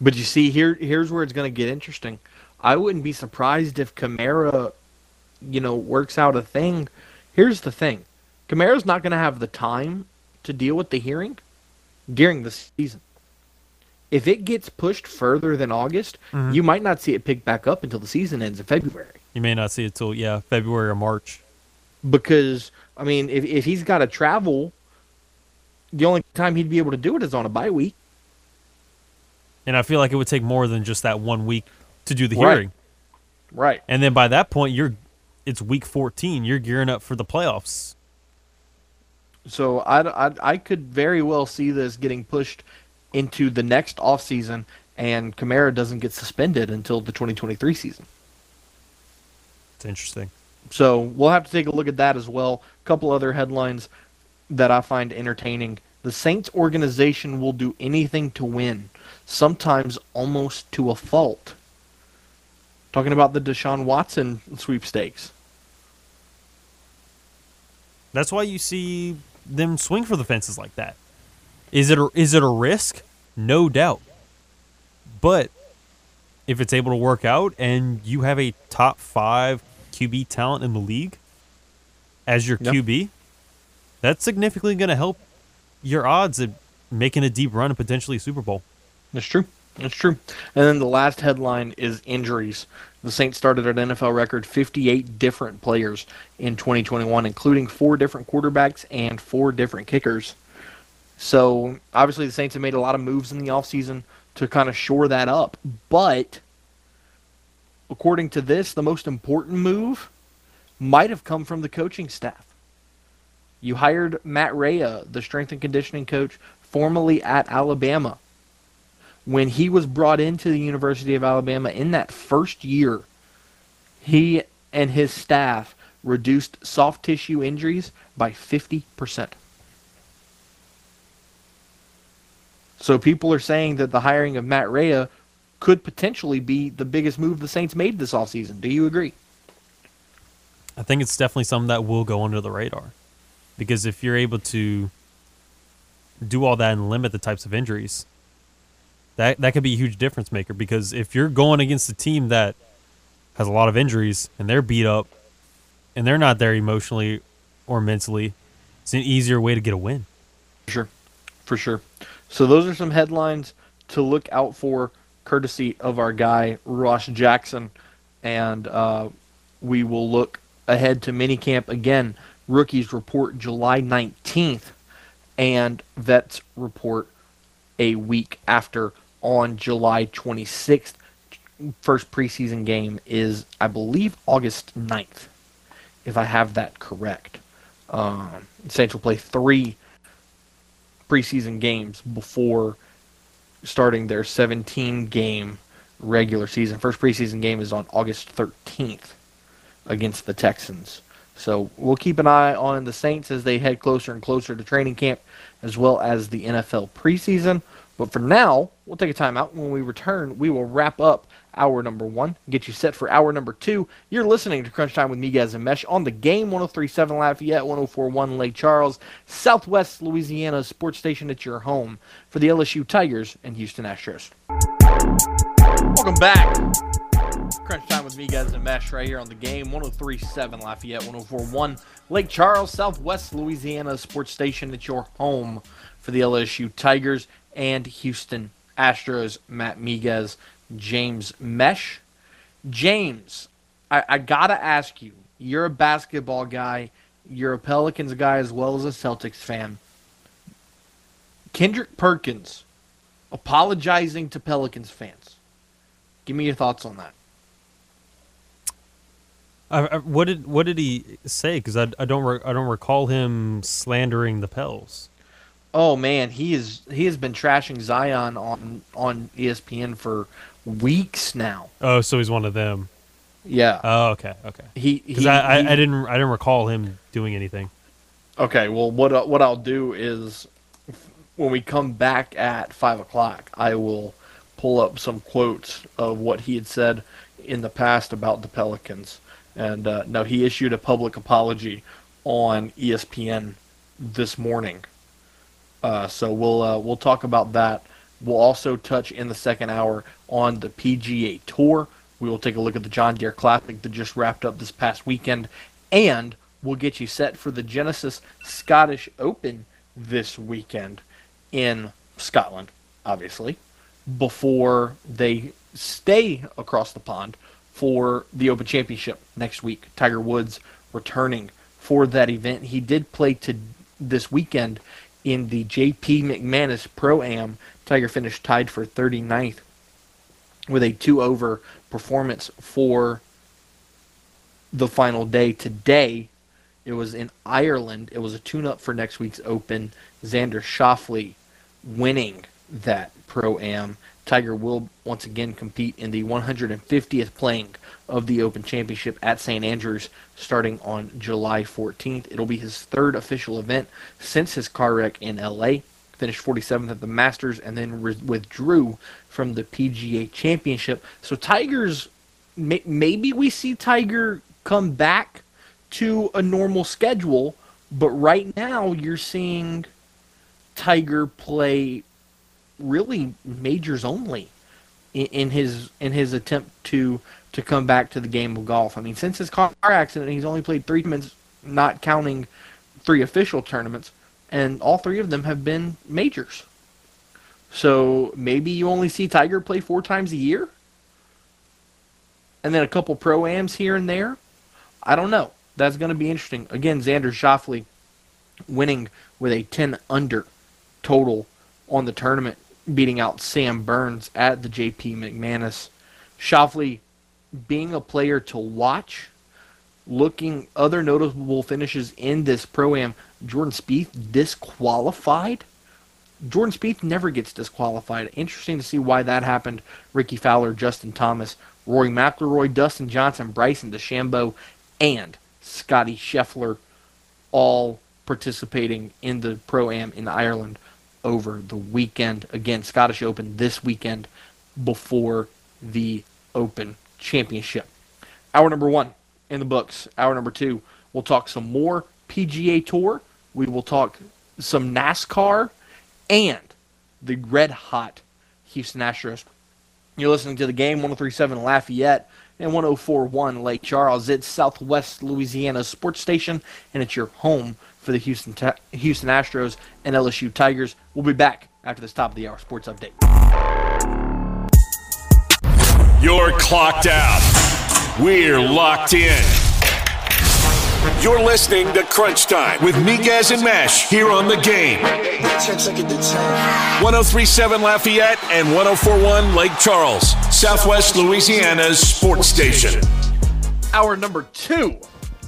But you see, here here's where it's going to get interesting. I wouldn't be surprised if Kamara, you know, works out a thing. Here's the thing: Kamara's not going to have the time to deal with the hearing during the season. If it gets pushed further than August, mm-hmm. you might not see it pick back up until the season ends in February. You may not see it till yeah February or March. Because I mean, if if he's got to travel, the only time he'd be able to do it is on a bye week. And I feel like it would take more than just that one week to do the Right. hearing. Right. And then by that point, you're it's week 14. You're gearing up for the playoffs. So I, I, I could very well see this getting pushed into the next offseason, and Kamara doesn't get suspended until the 2023 season. It's interesting. So we'll have to take a look at that as well. A couple other headlines that I find entertaining. The Saints organization will do anything to win, sometimes almost to a fault. Talking about the Deshaun Watson sweepstakes. That's why you see them swing for the fences like that. Is it a, is it a risk? No doubt. But if it's able to work out and you have a top 5 QB talent in the league as your Yep. QB, that's significantly going to help your odds at making a deep run and potentially a Super Bowl. That's true. That's true. And then the last headline is injuries. The Saints started an NFL record 58 different players in 2021, including four different quarterbacks and four different kickers. So obviously, the Saints have made a lot of moves in the offseason to kind of shore that up. But according to this, the most important move might have come from the coaching staff. You hired Matt Rhea, the strength and conditioning coach, formerly at Alabama when he was brought into the University of Alabama in that first year, he and his staff reduced soft tissue injuries by 50%. So people are saying that the hiring of Matt Rhea could potentially be the biggest move the Saints made this offseason. Do you agree? I think it's definitely something that will go under the radar. Because if you're able to do all that and limit the types of injuries, that that could be a huge difference maker. Because if you're going against a team that has a lot of injuries and they're beat up and they're not there emotionally or mentally, it's an easier way to get a win. For sure. For sure. So those are some headlines to look out for, courtesy of our guy, Ross Jackson. and uh, we will look ahead to minicamp again. Rookies report July 19th, and vets report a week after on July 26th. First preseason game is, I believe, August 9th, if I have that correct. Um, Saints will play three preseason games before starting their 17 game regular season. First preseason game is on August 13th against the Texans. So we'll keep an eye on the Saints as they head closer and closer to training camp, as well as the NFL preseason. But for now, we'll take a timeout. When we return, we will wrap up hour number one, get you set for hour number two. You're listening to Crunch Time with me, Miguez and Mesh on the game 1037 Lafayette, 1041 Lake Charles, Southwest Louisiana sports station at your home for the LSU Tigers and Houston Astros. Welcome back. Crunch Time with Miguez and Mesh right here on the game 1037 Lafayette, 1041 Lake Charles, Southwest Louisiana sports station at your home for the LSU Tigers and Houston Astros. Matt Miguez James Mesh. James, I, I gotta ask you, you're a basketball guy, you're a Pelicans guy as well as a Celtics fan. Kendrick Perkins apologizing to Pelicans fans. Give me your thoughts on that. I, I, what did what did he say? Because I, I don't re, I don't recall him slandering the Pels. Oh man, he is he has been trashing Zion on on ESPN for weeks now. Oh, so he's one of them. Yeah. Oh, okay, okay. He Because he, I, I, I didn't I didn't recall him doing anything. Okay, well, what I- what I'll do is when we come back at five o'clock, I will pull up some quotes of what he had said in the past about the Pelicans. And uh, no, he issued a public apology on ESPN this morning. Uh, so we'll uh, we'll talk about that. We'll also touch in the second hour on the PGA Tour. We will take a look at the John Deere Classic that just wrapped up this past weekend, and we'll get you set for the Genesis Scottish Open this weekend in Scotland, obviously, before they stay across the pond for the Open Championship next week. Tiger Woods returning for that event. He did play to this weekend in the JP McManus Pro Am. Tiger finished tied for 39th with a two over performance for the final day today. It was in Ireland. It was a tune up for next week's Open. Xander Schauffele winning that Pro Am. Tiger will once again compete in the 150th playing of the Open Championship at St. Andrews starting on July 14th. It'll be his third official event since his car wreck in LA. Finished 47th at the Masters and then re- withdrew from the PGA Championship. So Tiger's may- maybe we see Tiger come back to a normal schedule, but right now you're seeing Tiger play really majors only in, in his in his attempt to to come back to the game of golf. I mean, since his car accident, he's only played three tournaments, not counting three official tournaments, and all three of them have been majors. So maybe you only see Tiger play four times a year, and then a couple pro ams here and there. I don't know. That's going to be interesting. Again, Xander Schauffele winning with a 10 under total on the tournament, beating out Sam Burns at the JP McManus. Schauffele being a player to watch, looking other notable finishes in this pro am. Jordan Spieth disqualified. Jordan Spieth never gets disqualified. Interesting to see why that happened. Rickie Fowler, Justin Thomas, Rory McIlroy, Dustin Johnson, Bryson DeChambeau, and Scottie Scheffler all participating in the Pro Am in Ireland over the weekend. Again, Scottish Open this weekend before the Open Championship. Hour number one in the books. Hour number two, we'll talk some more PGA Tour. We will talk some NASCAR and the red hot Houston Astros. You're listening to the game 1037 Lafayette and 1041 Lake Charles. It's Southwest Louisiana sports station, and it's your home for the Houston Ta- Houston Astros and LSU Tigers. We'll be back after this top of the hour sports update. You're clocked out. We're locked in. You're listening to Crunch Time with Miguez and Mesh here on the game. 1037 Lafayette and 1041 Lake Charles, Southwest Louisiana's sports station. Hour number two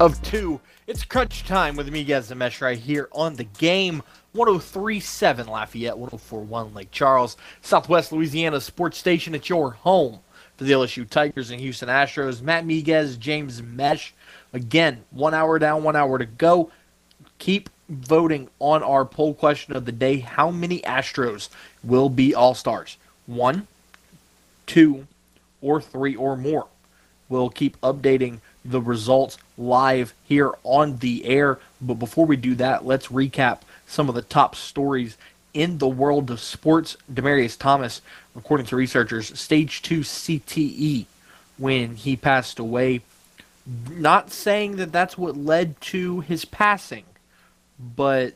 of two. It's crunch time with Miguez and Mesh right here on the game. 1037 Lafayette, 1041 Lake Charles, Southwest Louisiana sports station. It's your home for the LSU Tigers and Houston Astros. Matt Miguez, James Mesh. Again, one hour down, one hour to go. Keep voting on our poll question of the day. How many Astros will be All Stars? One, two, or three or more. We'll keep updating the results live here on the air. But before we do that, let's recap some of the top stories in the world of sports. Demaryius Thomas, according to researchers, stage 2 CTE when he passed away. Not saying that that's what led to his passing, but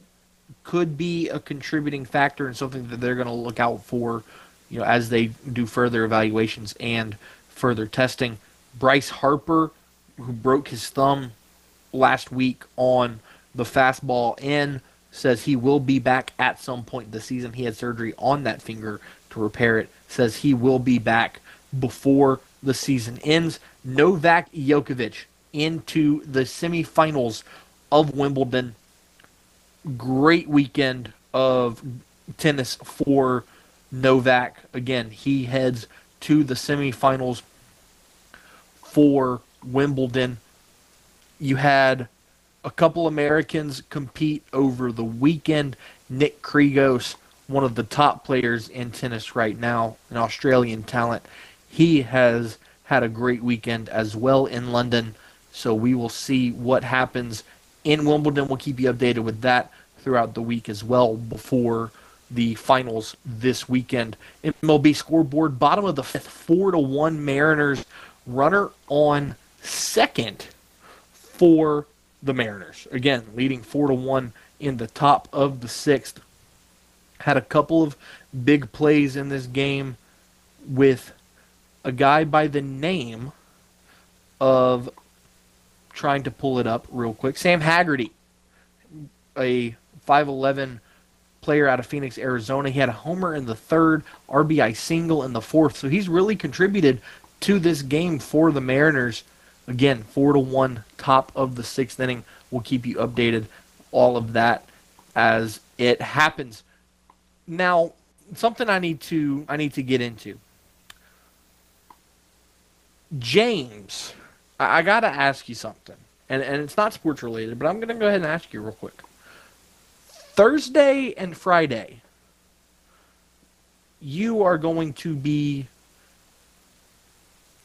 could be a contributing factor and something that they're going to look out for, you know, as they do further evaluations and further testing. Bryce Harper, who broke his thumb last week on the fastball in, says he will be back at some point this season. He had surgery on that finger to repair it. Says he will be back before the season ends. Novak Djokovic into the semifinals of Wimbledon. Great weekend of tennis for Novak. Again, he heads to the semifinals for Wimbledon. You had a couple Americans compete over the weekend. Nick Kyrgios, one of the top players in tennis right now, an Australian talent, he has had a great weekend as well in London. So we will see what happens in Wimbledon. We'll keep you updated with that throughout the week as well before the finals this weekend. MLB scoreboard, bottom of the fifth, four to one Mariners. Runner on second for the Mariners. Again, leading four to one in the top of the sixth. Had a couple of big plays in this game with a guy by the name of trying to pull it up real quick. Sam Haggerty, a 5'11 player out of Phoenix, Arizona. He had a homer in the third, RBI single in the fourth. So he's really contributed to this game for the Mariners. Again, four to one, top of the sixth inning. We'll keep you updated. All of that as it happens. Now, something I need to I need to get into. James, I, I got to ask you something, and and it's not sports related, but I'm gonna go ahead and ask you real quick. Thursday and Friday, you are going to be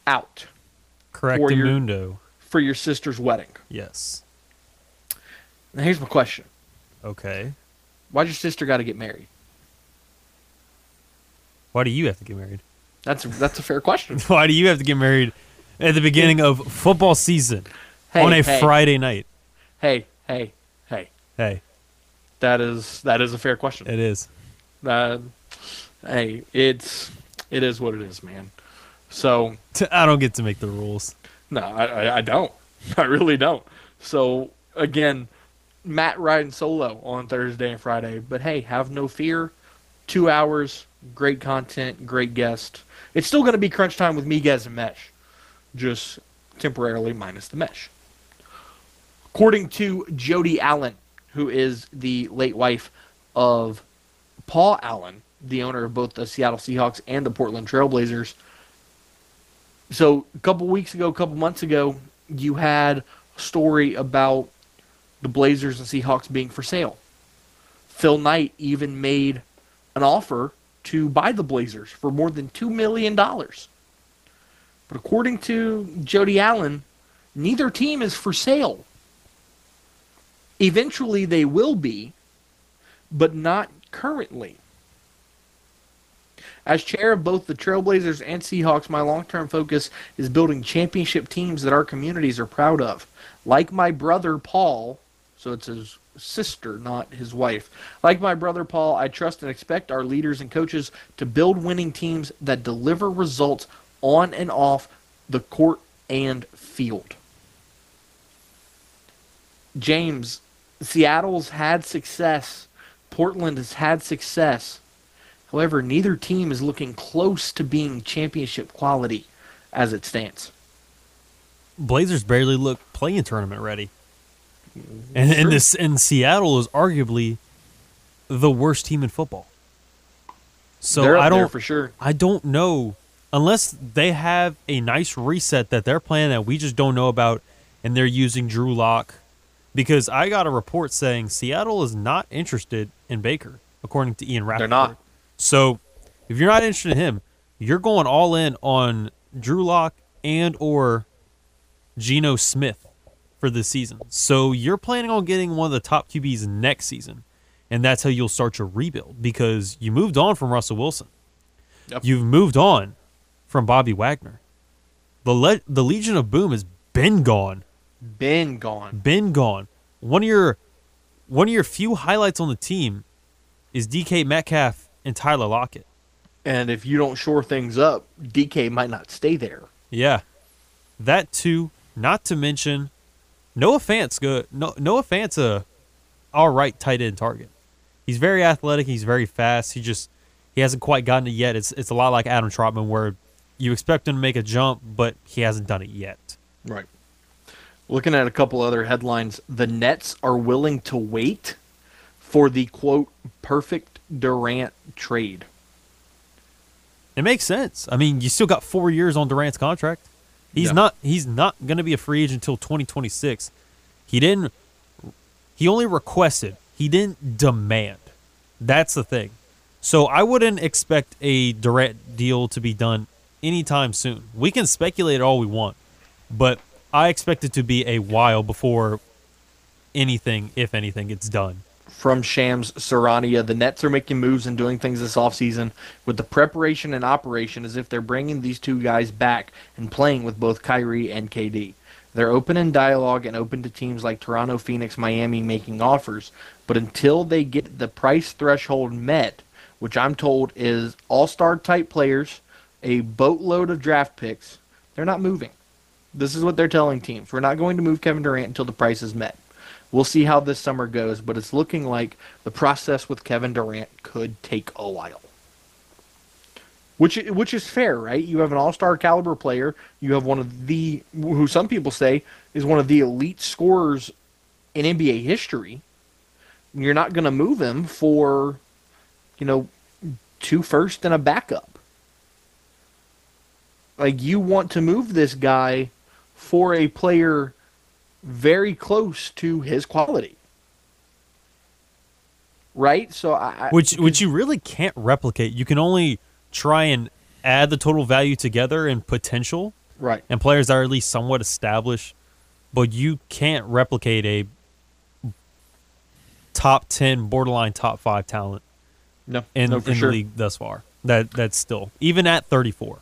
out Correct, For your- Mundo. for your sister's wedding. Yes. Now here's my question: Okay. Why'd your sister got to get married? Why do you have to get married? That's a, that's a fair question. Why do you have to get married at the beginning of football season Hey, on a hey, Friday night? Hey, hey, hey. Hey, That is that is a fair question. it is. Uh, hey, it's it is what it is, man. So I don't get to make the rules. no, I, I, I don't. I really don't. So again, Matt riding solo on Thursday and Friday, but hey, have no fear. Two hours, great content, great guest. It's still going to be crunch time with me Miguez and Mesh, just temporarily minus the mesh. According to Jody Allen, who is the late wife of Paul Allen, the owner of both the Seattle Seahawks and the Portland Trailblazers. So, a couple weeks ago, a couple months ago, you had a story about the Blazers and Seahawks being for sale. Phil Knight even made an offer to buy the Blazers for more than $2 million. But according to Jody Allen, neither team is for sale. Eventually, they will be, but not currently. As chair of both the Trailblazers and Seahawks, my long term focus is building championship teams that our communities are proud of. Like my brother Paul, so it's his sister, not his wife. Like my brother Paul, I trust and expect our leaders and coaches to build winning teams that deliver results on and off the court and field. James, Seattle's had success. Portland has had success. However, neither team is looking close to being championship quality as it stands. Blazers barely look playing tournament ready. And, and this and Seattle is arguably the worst team in football. So I don't for sure. I don't know unless they have a nice reset that they're playing that we just don't know about and they're using Drew Lock because I got a report saying Seattle is not interested in Baker according to Ian Rapoport. They're not. So if you're not interested in him, you're going all in on Drew Lock and or Geno Smith for this season. So you're planning on getting one of the top QBs next season. And that's how you'll start your rebuild because you moved on from Russell Wilson. Yep. You've moved on from Bobby Wagner. The le- the Legion of Boom has been gone. Been gone. Been gone. One of your one of your few highlights on the team is DK Metcalf and Tyler Lockett. And if you don't shore things up, DK might not stay there. Yeah. That too, not to mention Noah Fant's good. No, Noah Fant's a all right tight end target. He's very athletic. He's very fast. He just he hasn't quite gotten it yet. It's it's a lot like Adam Trautman, where you expect him to make a jump, but he hasn't done it yet. Right. Looking at a couple other headlines, the Nets are willing to wait for the quote perfect Durant trade. It makes sense. I mean, you still got four years on Durant's contract. He's Yeah. not he's not going to be a free agent until 2026. He didn't. He only requested. He didn't demand. That's the thing. So I wouldn't expect a Durant deal to be done anytime soon. We can speculate all we want, but I expect it to be a while before anything, if anything, gets done. From Shams Charania, the Nets are making moves and doing things this offseason with the preparation and operation as if they're bringing these two guys back and playing with both Kyrie and KD. They're open in dialogue and open to teams like Toronto, Phoenix, Miami making offers, but until they get the price threshold met, which I'm told is all star type players, a boatload of draft picks, they're not moving. This is what they're telling teams. We're not going to move Kevin Durant until the price is met. We'll see how this summer goes, but it's looking like the process with Kevin Durant could take a while. Which which is fair, right? You have an all-star caliber player. You have one of the who some people say is one of the elite scorers in NBA history. You're not going to move him for you know two first and a backup. Like you want to move this guy for a player very close to his quality. Right? So I which which you really can't replicate. You can only try and add the total value together and potential right. and players that are at least somewhat established, but you can't replicate a top ten, borderline top five talent No, in, no, for in sure. the league thus far. That that's still even at thirty four.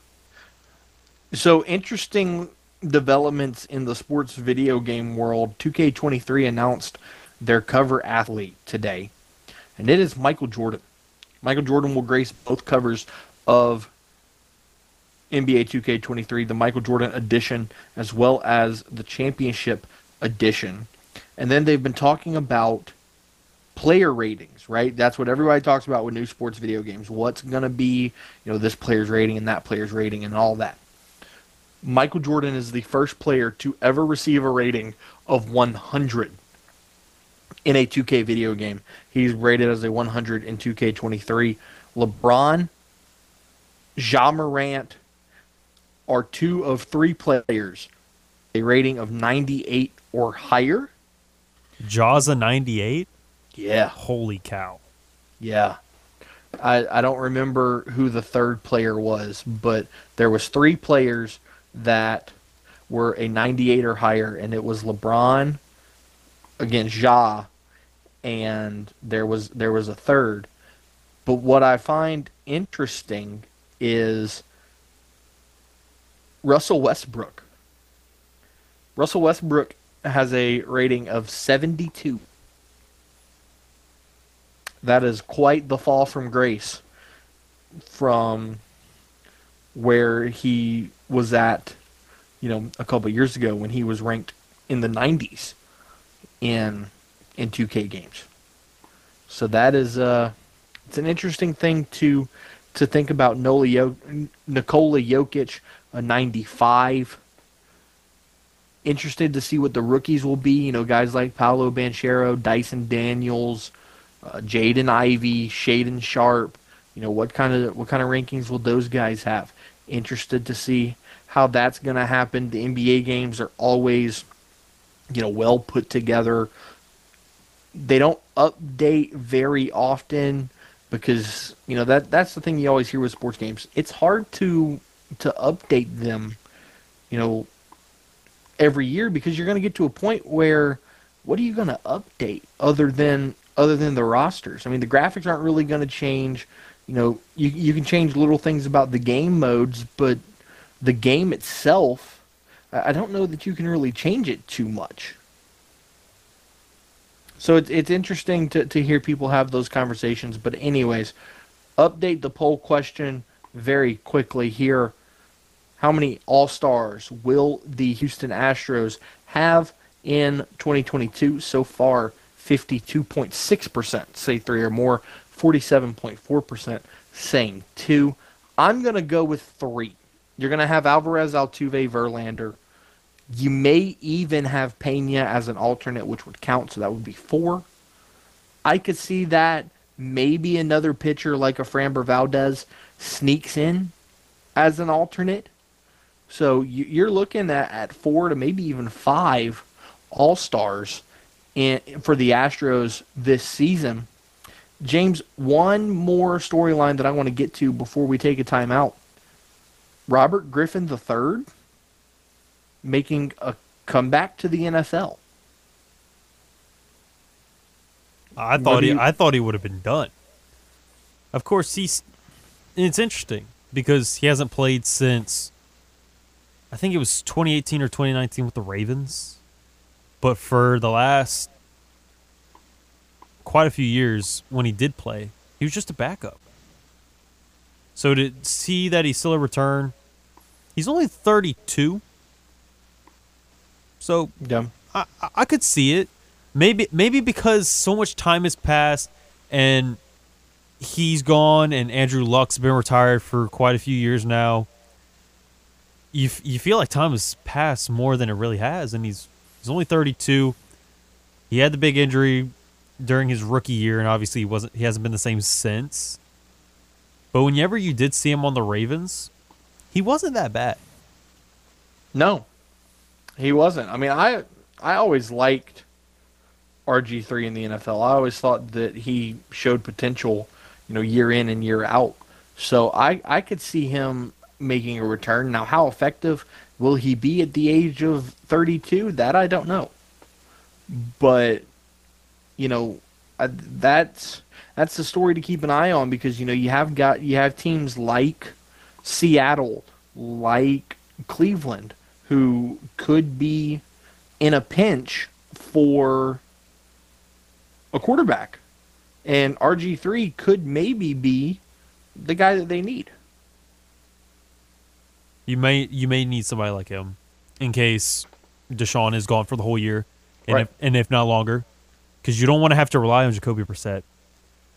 So interesting developments in the sports video game world. 2K23 announced their cover athlete today, and it is Michael Jordan. Michael Jordan will grace both covers of NBA 2K23, the Michael Jordan edition, as well as the championship edition. And then they've been talking about player ratings, right? That's what everybody talks about with new sports video games. What's going to be, you know, this player's rating and that player's rating and all that. Michael Jordan is the first player to ever receive a rating of 100 in a 2K video game. He's rated as a 100 in 2K23. LeBron, Ja Morant are two of three players a rating of 98 or higher. Ja's a ninety eight. Yeah. Holy cow! Yeah. I, I don't remember who the third player was, but there was three players that were a 98 or higher, and it was LeBron against Ja, and there was there was a third. But what I find interesting is Russell Westbrook. Russell Westbrook has a rating of 72. That is quite the fall from grace from where he was at you know, a couple years ago when he was ranked in the 90s in in 2K games. So that is uh, it's an interesting thing to to think about. Nikola, Nikola Jokic, a 95. Interested to see what the rookies will be. You know, guys like Paolo Banchero, Dyson Daniels, uh, Jaden Ivey, Shaedon Sharpe. You know, what kind of what kind of rankings will those guys have? Interested to see how that's going to happen. The NBA games are always, you know, well put together. They don't update very often because you know that that's the thing you always hear with sports games. It's hard to to update them, you know, every year because you're going to get to a point where what are you going to update other than other than the rosters? I mean, the graphics aren't really going to change. You know, you you can change little things about the game modes, but the game itself, I don't know that you can really change it too much. So it's it's interesting to, to hear people have those conversations. But anyways, update the poll question very quickly here. How many All Stars will the Houston Astros have in 2022? So far, 52.6% say three or more, 47.4% saying two. I'm going to go with three. You're going to have Alvarez, Altuve, Verlander, you may even have Pena as an alternate, which would count, so that would be four. I could see that maybe another pitcher like a Framber Valdez sneaks in as an alternate. So you're looking at, four to maybe even five All Stars for the Astros this season. James, one more storyline that I want to get to before we take a timeout. Robert Griffin III making a comeback to the NFL. I thought he, I thought he would have been done. Of course, he's. It's interesting because he hasn't played since. I think it was 2018 or 2019 with the Ravens, but for the last quite a few years when he did play, he was just a backup. So to see that he's still a return, he's only 32. So yeah. I, I could see it. Maybe maybe because so much time has passed and he's gone and Andrew Luck's been retired for quite a few years now. You you feel like time has passed more than it really has, and he's he's only 32. He had the big injury during his rookie year, and obviously he wasn't he hasn't been the same since. But whenever you did see him on the Ravens, he wasn't that bad. No, he wasn't. I mean, I I always liked RG three in the NFL. I always thought that he showed potential, you know, year in and year out. So I I could see him making a return. Now, how effective will he be at the age of 32? That I don't know. But you know, that's that's the story to keep an eye on because you know you have got you have teams like Seattle, like Cleveland, who could be in a pinch for a quarterback. And RG3 could maybe be the guy that they need. You may you may need somebody like him in case Deshaun is gone for the whole year, and right. if, and if not longer, because you don't want to have to rely on Jacoby Brissett.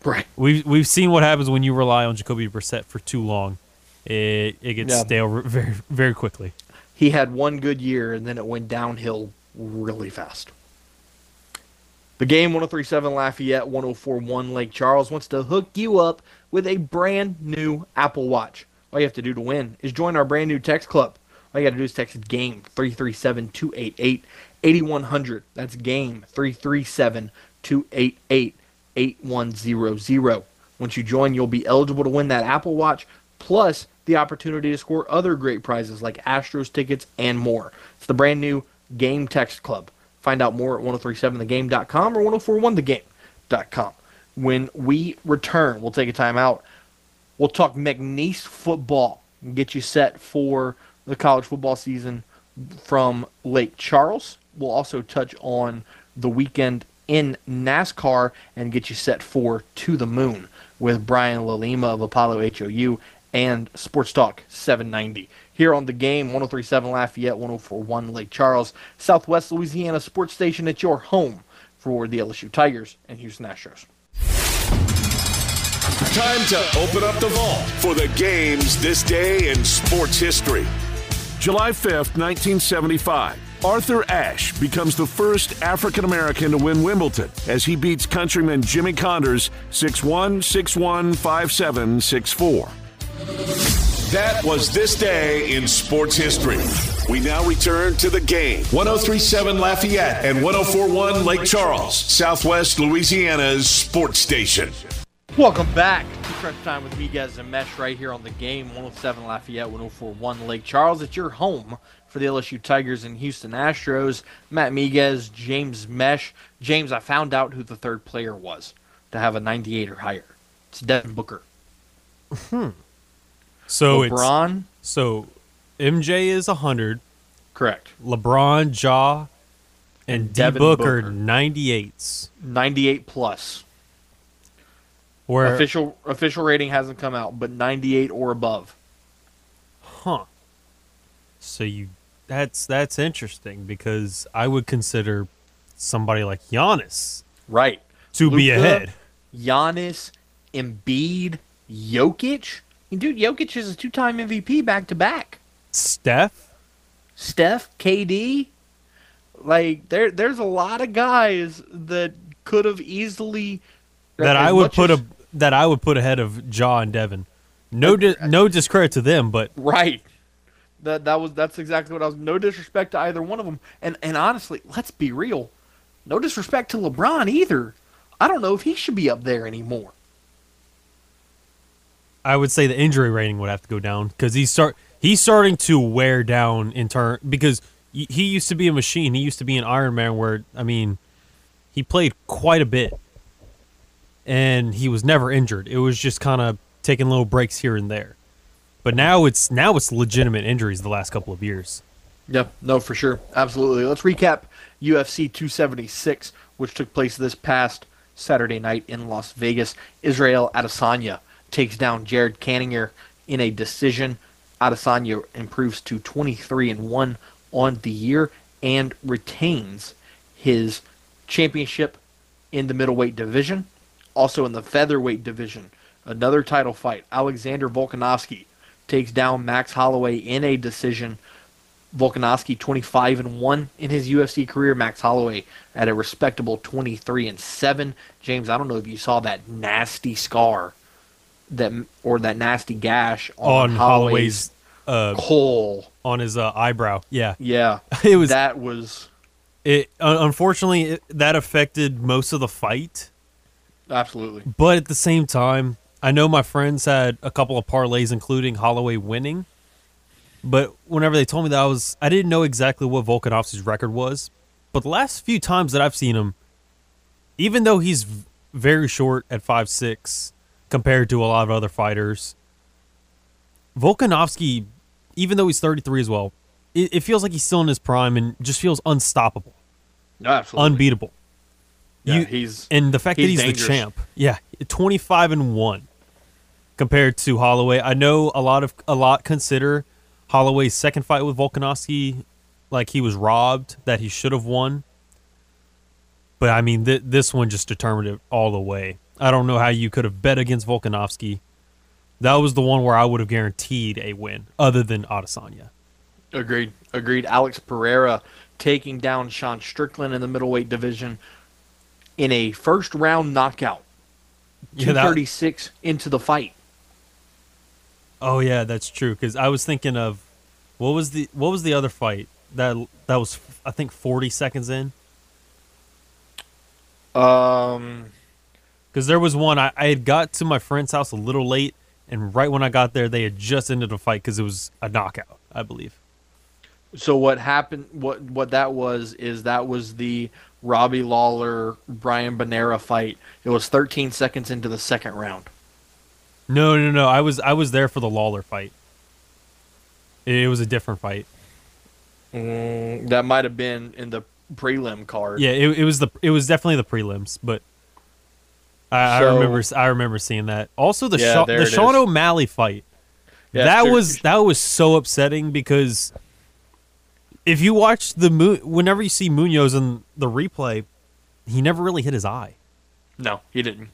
Right. We've we've seen what happens when you rely on Jacoby Brissett for too long. It it gets yeah. stale very very quickly he had one good year and then it went downhill really fast. The game 1037 Lafayette 1041 Lake Charles wants to hook you up with a brand new Apple Watch. All you have to do to win is join our brand new text club. All you got to do is text game 337 288 8100. That's game 337 288 8100. Once you join, you'll be eligible to win that Apple Watch plus the opportunity to score other great prizes like Astros tickets and more. It's the brand new Game Text Club. Find out more at 1037thegame.com or 1041thegame.com. When we return, we'll take a time out. We'll talk McNeese football and get you set for the college football season from Lake Charles. We'll also touch on the weekend in NASCAR and get you set for To the Moon with Brian Lalima of Apollo HOU and Sports Talk 790. Here on the game, 1037 Lafayette, 1041 Lake Charles, Southwest Louisiana Sports Station. at your home for the LSU Tigers and Houston Astros. Time to open up the vault for the games this day in sports history. July 5th, 1975. Arthur Ashe becomes the first African American to win Wimbledon as he beats countryman Jimmy Connors 6 1, 6 1, 5 7, 6 4. That was this day in sports history. We now return to the game. 1037 Lafayette and 1041 Lake Charles, Southwest Louisiana's sports station. Welcome back to Crunch Time with Miguez and Mesh right here on the game 107 Lafayette, 1041 Lake Charles. It's your home for the LSU Tigers and Houston Astros. Matt Miguez, James Mesh. James, I found out who the third player was to have a 98 or higher. It's Devin Booker. Hmm. So it's LeBron, so MJ is hundred, correct. LeBron, Ja, and D Devin Booker Booker. 98s. 98 plus. Where Official official rating hasn't come out, but 98 or above. huh? So you that's that's interesting because I would consider somebody like Giannis Right. to be ahead. Giannis, Embiid, Jokic. Dude, Jokic is a two-time MVP back to back. Steph, Steph, KD. Like there, there's a lot of guys that could have easily that I would put as- a that I would put ahead of Ja and Devin. No, di- no discredit to them, but right. That that was that's exactly what I was. No disrespect to either one of them, and and honestly, let's be real. No disrespect to LeBron either. I don't know if he should be up there anymore. I would say the injury rating would have to go down because he's start he's starting to wear down in turn because he he used to be a machine. He used to be an Iron Man where I mean, he played quite a bit, and he was never injured. It was just kind of taking little breaks here and there. But now it's now it's legitimate injuries the last couple of years. Yeah, no, for sure. Absolutely. Let's recap UFC 276, which took place this past Saturday night in Las Vegas. Israel Adesanya takes down Jared Cannonier in a decision. Adesanya improves to 23 and 1 on the year and retains his championship in the middleweight division. Also in the featherweight division, another title fight. Alexander Volkanovski takes down Max Holloway in a decision. Volkanovski 25 and 1 in his UFC career. Max Holloway at a respectable 23 and 7. James, I don't know if you saw that nasty scar that or that nasty gash on, On Holloway's, Holloway's uh, hole. on his uh, eyebrow, yeah, Yeah. It was- that was it un- unfortunately it, that affected most of the fight. Absolutely. But at the same time, I know my friends had a couple of parlays, including Holloway winning. But whenever they told me that, I was I didn't know exactly what Volkanovski's record was. But the last few times that I've seen him, even though he's very short at five six compared to a lot of other fighters, Volkanovski, even though he's thirty three as well, it, it feels like he's still in his prime and just feels unstoppable, absolutely. unbeatable. Yeah, You- he's and the fact that he's he's dangerous. the champ, yeah, twenty five and one compared to Holloway. I know a lot of a lot consider Holloway's second fight with Volkanovski like he was robbed, that he should have won. But I mean, th- this one just determined it all the way. I don't know how you could have bet against Volkanovski. That was the one where I would have guaranteed a win, other than Adesanya. Agreed. Agreed. Alex Pereira taking down Sean Strickland in the middleweight division in a first round knockout. Yeah, that- 236 into the fight. Oh yeah, that's true. Because I was thinking of what was the what was the other fight that that was I think forty seconds in. Um, Because there was one I, I had got to my friend's house a little late, and right when I got there, they had just ended a fight because it was a knockout, I believe. so what happened? What what that was is that was the Robbie Lawler Brian Bonera fight. It was 13 seconds into the second round. No, no, no. I was I was there for the Lawler fight. It, was a different fight. Mm, that might have been in the prelim card. Yeah, it, it was the it was definitely the prelims, but I, I remember I remember seeing that. Also, the Yeah, Sha- the Sean is. O'Malley fight. Yeah, that was that was so upsetting because if you watch the Mu- whenever you see Munhoz in the replay, he never really hit his eye. no, he didn't.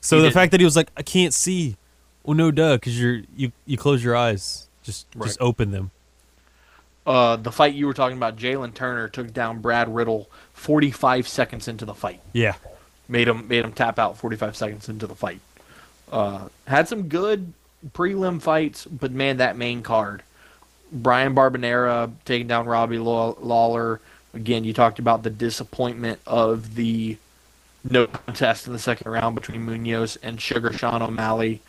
So He the didn't. fact that he was like, I can't see. Well, no, duh, because you're you you close your eyes, just just open them. Uh, the fight you were talking about, Jalen Turner took down Brad Riddell 45 seconds into the fight. Yeah, Made him made him tap out 45 seconds into the fight. Uh, had some good prelim fights, but man, that main card, Bryan Barberena taking down Robbie Lawler. Again, you talked about the disappointment of the no contest in the second round between Munhoz and Sugar Sean O'Malley.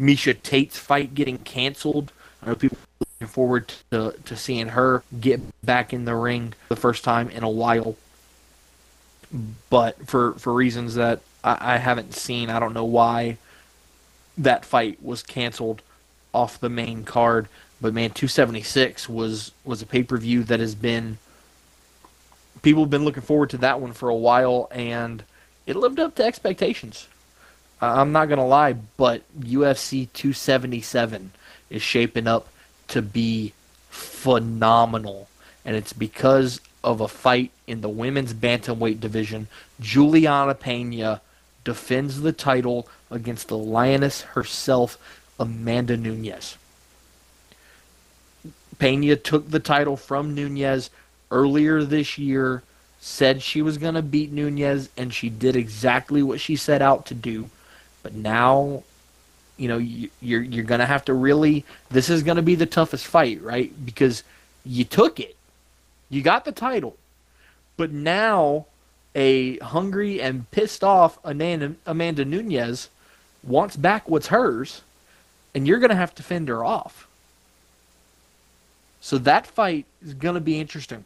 Miesha Tate's fight getting canceled. I know people are looking forward to, to seeing her get back in the ring the first time in a while. But for, for reasons that I, I haven't seen, I don't know why that fight was canceled off the main card. But man, 276 was was a pay per view that has been people have been looking forward to that one for a while, and it lived up to expectations. I'm not gonna lie, but UFC 277 is shaping up to be phenomenal, and it's because of a fight in the women's bantamweight division. Julianna Pena defends the title against the lioness herself, Amanda Nunes. Pena took the title from Nunes earlier this year, said she was going to beat Nunes, and she did exactly what she set out to do. But now, you know, you, you're you're going to have to really. This is going to be the toughest fight, right? Because you took it, you got the title, but now a hungry and pissed off Amanda, Amanda Nunes wants back what's hers, and you're going to have to fend her off. So that fight is going to be interesting.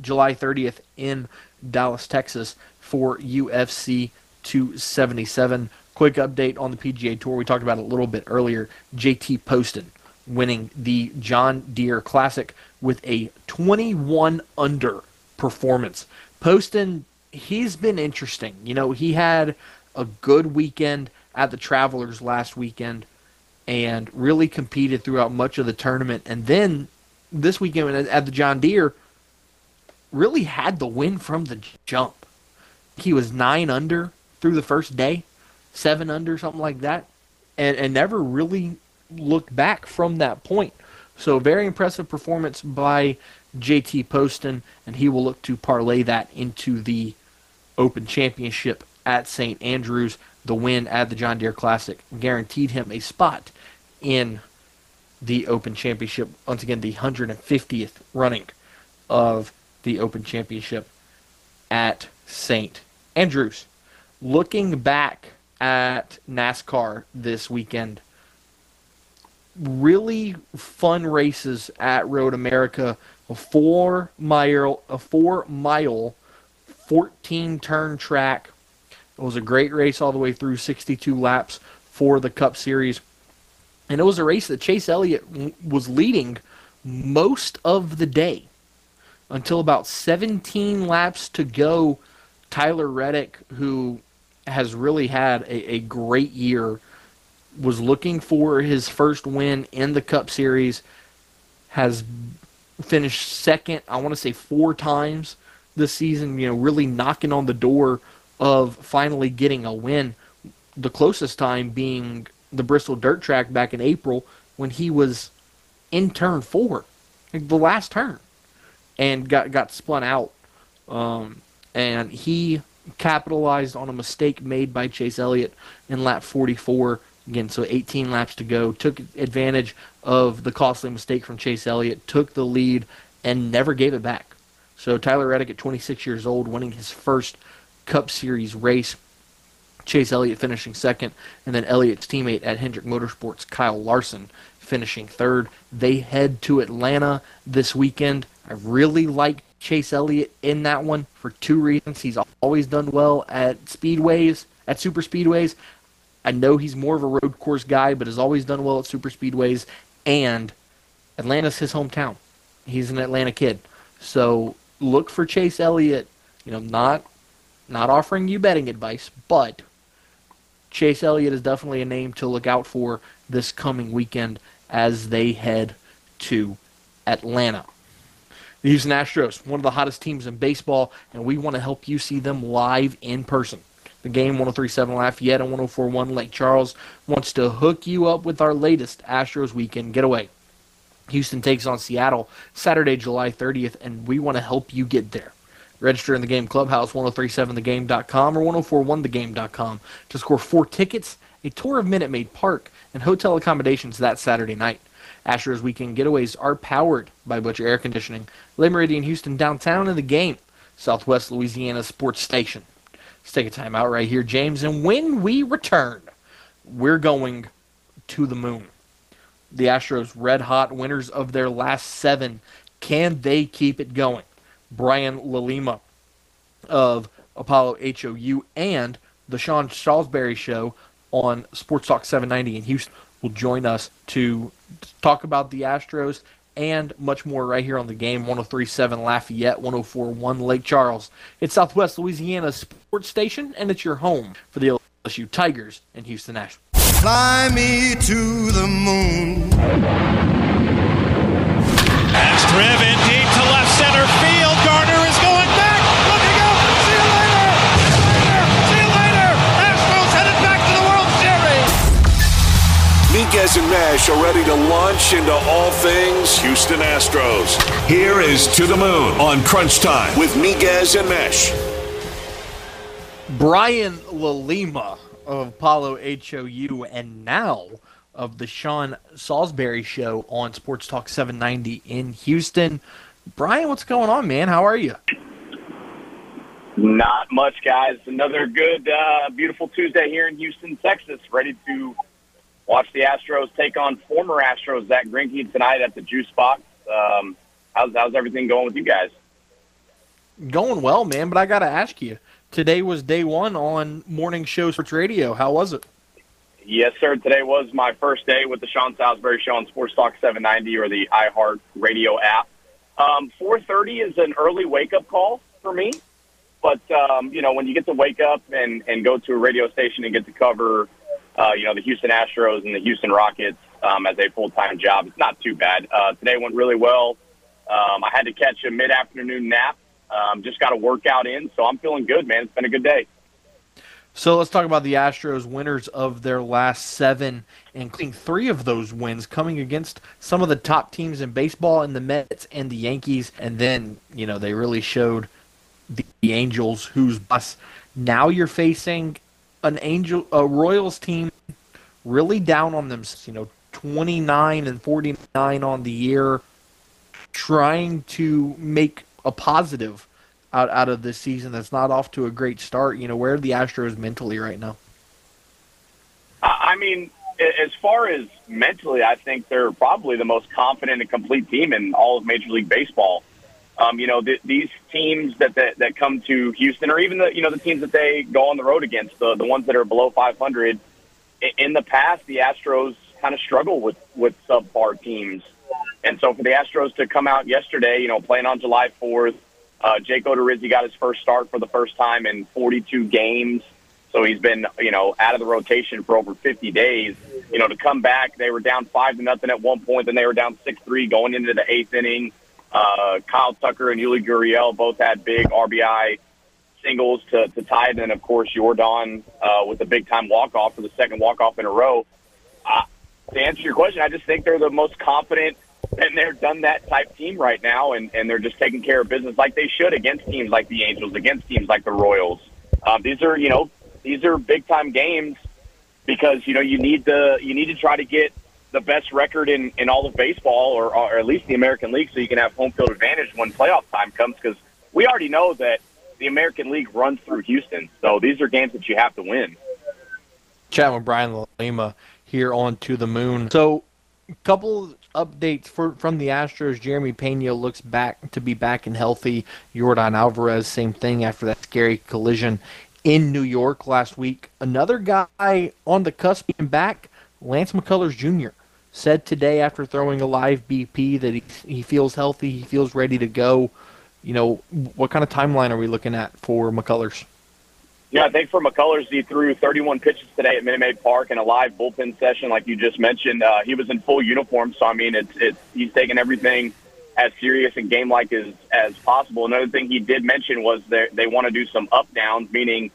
July 30th in Dallas, Texas for UFC 277. Quick update on the PGA Tour. We talked about it a little bit earlier. JT Poston winning the John Deere Classic with a 21 under performance. Poston, he's been interesting. You know, he had a good weekend at the Travelers last weekend and really competed throughout much of the tournament. And then this weekend at the John Deere, really had the win from the jump. He was nine under through the first day, seven under, something like that, and, and never really looked back from that point. So, very impressive performance by JT Poston, and he will look to parlay that into the Open Championship at St. Andrews. The win at the John Deere Classic guaranteed him a spot in the Open Championship. Once again, the 150th running of the Open Championship at St. Andrews. Looking back at NASCAR this weekend, really fun races at Road America. A four mile, a four mile, 14 turn track. It was a great race all the way through 62 laps for the Cup Series. And it was a race that Chase Elliott was leading most of the day until about 17 laps to go. Tyler Reddick, who has really had a, a great year, was looking for his first win in the Cup Series, has finished second, I want to say four times this season, you know, really knocking on the door of finally getting a win. The closest time being the Bristol Dirt Track back in April when he was in turn four, like the last turn, and got got spun out. Um, and he capitalized on a mistake made by Chase Elliott in lap 44. Again, so 18 laps to go. Took advantage of the costly mistake from Chase Elliott, took the lead, and never gave it back. So Tyler Reddick at 26 years old, winning his first Cup Series race. Chase Elliott finishing second, and then Elliott's teammate at Hendrick Motorsports, Kyle Larson, finishing third. They head to Atlanta this weekend. I really like Chase Elliott in that one for two reasons. He's always done well at speedways, at super speedways. I know he's more of a road course guy, but has always done well at super speedways. And Atlanta's his hometown. He's an Atlanta kid. So look for Chase Elliott. You know, not not offering you betting advice, but Chase Elliott is definitely a name to look out for this coming weekend as they head to Atlanta. The Houston Astros, one of the hottest teams in baseball, and we want to help you see them live in person. The game 1037 Lafayette and 1041 Lake Charles wants to hook you up with our latest Astros weekend getaway. Houston takes on Seattle Saturday, July 30th, and we want to help you get there. Register in the game clubhouse 1037thegame.com or 1041thegame.com to score four tickets, a tour of Minute Maid Park, and hotel accommodations that Saturday night. Astros weekend getaways are powered by Butcher Air Conditioning, Le Meridien Houston downtown in the game, Southwest Louisiana Sports Station. Let's take a time out right here, James, and when we return, we're going to the moon. The Astros red hot winners of their last seven. Can they keep it going? Brian Lalima of Apollo HOU and the Sean Salisbury Show on Sports Talk 790 in Houston will join us to talk about the Astros and much more right here on the game 1037 Lafayette, 1041 Lake Charles. It's Southwest Louisiana Sports Station, and it's your home for the LSU Tigers and Houston Astros. Fly me to the moon. That's driven deep Miguez and Mesh are ready to launch into all things Houston Astros. Here is To the Moon on Crunch Time with Miguez and Mesh. Brian Lalima of Apollo HOU and now of the Sean Salisbury Show on Sports Talk 790 in Houston. Brian, what's going on, man? How are you? Not much, guys. Another good, uh, beautiful Tuesday here in Houston, Texas. Ready to watch the Astros take on former Astros Zach Greinke tonight at the Juice Box. Um, how's how's everything going with you guys? Going well, man, but I got to ask you. Today was day one on Morning Show Sports Radio. How was it? Yes, sir. Today was my first day with the Sean Salisbury Show on Sports Talk 790 or the iHeart Radio app. Um, 4:30 is an early wake up call for me, but um, you know when you get to wake up and and go to a radio station and get to cover, uh, you know the Houston Astros and the Houston Rockets um, as a full time job, it's not too bad. Uh, today went really well. Um, I had to catch a mid afternoon nap. Um, just got a workout in, so I'm feeling good, man. It's been a good day. So let's talk about the Astros winners of their last seven, including three of those wins coming against some of the top teams in baseball in the Mets and the Yankees. And then, you know, they really showed the, Angels whose boss. Now you're facing an Angel a Royals team really down on them, you know, 29 and 49 on the year, trying to make a positive out out of this season that's not off to a great start. You know, where are the Astros mentally right now? I mean, as far as mentally, I think they're probably the most confident and complete team in all of Major League Baseball. Um, you know, th- these teams that, that that come to Houston, or even the you know the teams that they go on the road against, the the ones that are below 500. In the past, the Astros kind of struggle with with subpar teams, and so for the Astros to come out yesterday, you know, playing on July 4th, uh, Jake Odorizzi got his first start for the first time in 42 games. So he's been, you know, out of the rotation for over 50 days. You know, to come back, they were down five to nothing at one point, then they were down six three going into the eighth inning. Uh, Kyle Tucker and Yuli Gurriel both had big RBI singles to, to tie it, and of course Yordan uh, with a big time walk off for the second walk off in a row. Uh, to answer your question, I just think they're the most confident and they're done that type team right now, and, and they're just taking care of business like they should against teams like the Angels, against teams like the Royals. Um, these are, you know, these are big time games because you know you need the you need to try to get the best record in, in all of baseball, or, or at least the American League, so you can have home field advantage when playoff time comes. Because we already know that the American League runs through Houston, so these are games that you have to win. Chat with Brian Lima here on To the Moon. So, a couple updates for, from the Astros. Jeremy Pena looks back to be back and healthy. Yordan Alvarez, same thing after that scary collision in New York last week. Another guy on the cusp being back, Lance McCullers Jr. said today after throwing a live BP that he, he feels healthy, he feels ready to go. You know, what kind of timeline are we looking at for McCullers? Yeah, I think for McCullers, he threw 31 pitches today at Minute Maid Park in a live bullpen session, like you just mentioned. Uh, he was in full uniform, so I mean, it's it's he's taking everything as serious and game like as as possible. Another thing he did mention was that they want to do some up downs, meaning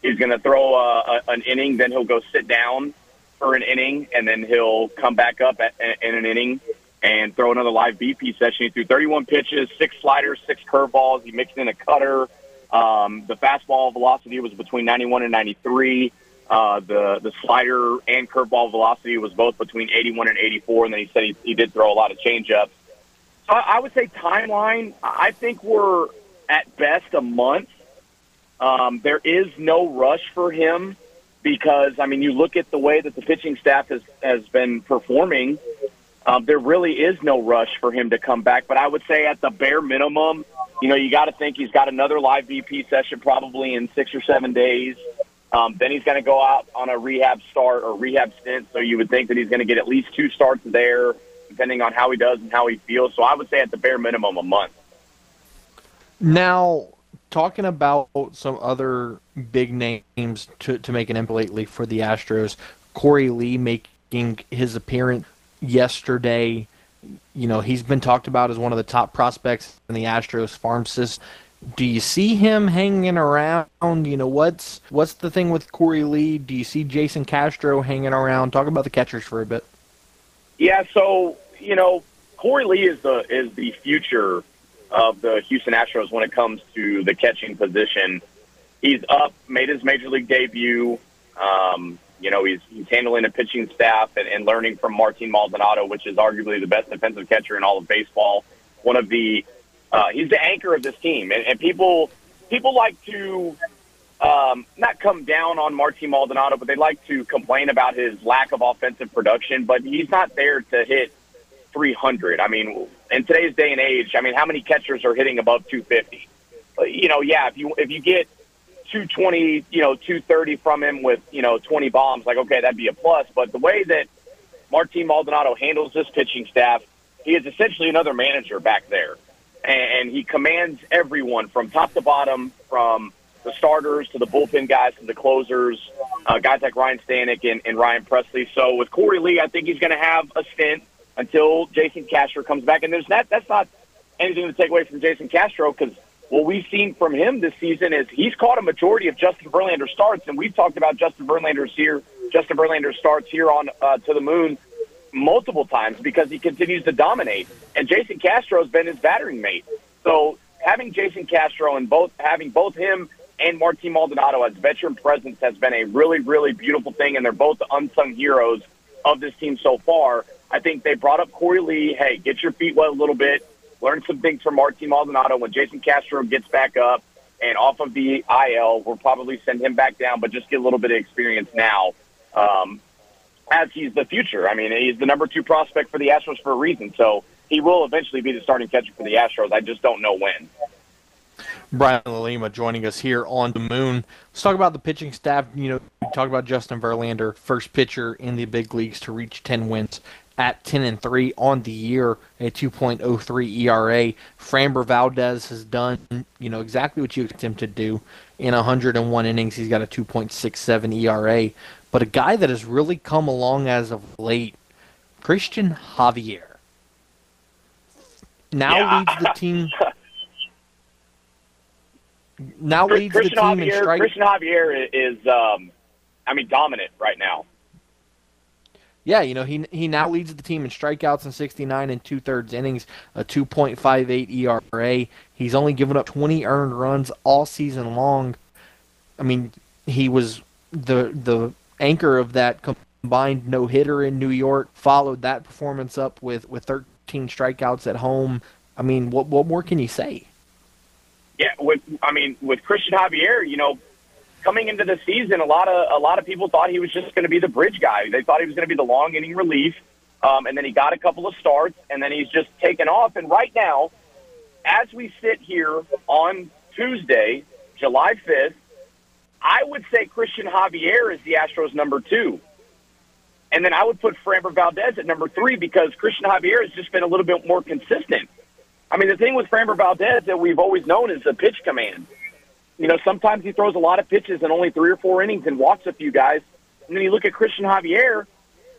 he's going to throw a, a, an inning, then he'll go sit down for an inning, and then he'll come back up at, in an inning and throw another live BP session. He threw 31 pitches, six sliders, six curveballs. He mixed in a cutter. Um, the fastball velocity was between 91 and 93. Uh, the the slider and curveball velocity was both between 81 and 84, and then he said he, he did throw a lot of changeups. So I, I would say timeline. I think we're at best a month. Um, there is no rush for him because I mean you look at the way that the pitching staff has has been performing. Um, there really is no rush for him to come back, but I would say at the bare minimum, you know, you got to think he's got another live BP session probably in six or seven days. Um, then he's going to go out on a rehab start or rehab stint. So you would think that he's going to get at least two starts there, depending on how he does and how he feels. So I would say at the bare minimum a month. Now, talking about some other big names to, to make an impact lately for the Astros, Korey Lee making his appearance yesterday you know, he's been talked about as one of the top prospects in the Astros farm system. Do you see him hanging around? You know, what's what's the thing with Korey Lee? Do you see Jason Castro hanging around? Talk about the catchers for a bit. Yeah, so you know, Korey Lee is the is the future of the Houston Astros when it comes to the catching position. He's up, made his major league debut. Um, you know, he's, he's handling a pitching staff and, and learning from Martin Maldonado, which is arguably the best defensive catcher in all of baseball. One of the, uh, he's the anchor of this team. And, and people, people like to, um, not come down on Martin Maldonado, but they like to complain about his lack of offensive production, but he's not there to hit 300. I mean, in today's day and age, I mean, how many catchers are hitting above 250? You know, yeah, if you, if you get 220, you know, 230 from him with, you know, 20 bombs, like, okay, that'd be a plus. But the way that Martin Maldonado handles this pitching staff, he is essentially another manager back there. And he commands everyone from top to bottom, from the starters to the bullpen guys to the closers, uh, guys like Ryne Stanek and, and Ryan Pressly. So with Korey Lee, I think he's going to have a stint until Jason Castro comes back. And there's not, that's not anything to take away from Jason Castro because what we've seen from him this season is he's caught a majority of Justin Verlander starts, and we've talked about Justin Verlander's here, Justin Verlander starts here on uh, to the moon multiple times because he continues to dominate. And Jason Castro has been his battering mate. So having Jason Castro and both having both him and Martin Maldonado as veteran presence has been a really, really beautiful thing, and they're both the unsung heroes of this team so far. I think they brought up Korey Lee. Hey, get your feet wet a little bit learn some things from Martin Maldonado. When Jason Castro gets back up and off of the IL, we'll probably send him back down, but just get a little bit of experience now. Um, as he's the future. I mean, he's the number two prospect for the Astros for a reason. So he will eventually be the starting catcher for the Astros. I just don't know when. Brian Lalima joining us here on the moon. Let's talk about the pitching staff. You know, talk about Justin Verlander, first pitcher in the big leagues to reach 10 wins at 10 and 3 on the year, a 2.03 ERA. Framber Valdez has done, you know, exactly what you expect him to do. In 101 innings, he's got a 2.67 ERA. But a guy that has really come along as of late, Cristian Javier. Now yeah. leads the team. now leads Cristian the team Javier, in strike. Cristian Javier is, um, I mean, dominant right now yeah, you know, he he now leads the team in strikeouts in 69 and two thirds innings, a 2.58 ERA. He's only given up 20 earned runs all season long. I mean, he was the the anchor of that combined no hitter in New York. Followed that performance up with with 13 strikeouts at home. I mean, what what more can you say? Yeah, with I mean, with Cristian Javier, you know, coming into the season, a lot of a lot of people thought he was just going to be the bridge guy. They thought he was going to be the long inning relief, um, and then he got a couple of starts, and then he's just taken off. And right now, as we sit here on Tuesday, July fifth, I would say Cristian Javier is the Astros' number two. And then I would put Framber Valdez at number three because Cristian Javier has just been a little bit more consistent. I mean, the thing with Framber Valdez that we've always known is the pitch command. You know, sometimes he throws a lot of pitches in only three or four innings and walks a few guys. And then you look at Cristian Javier,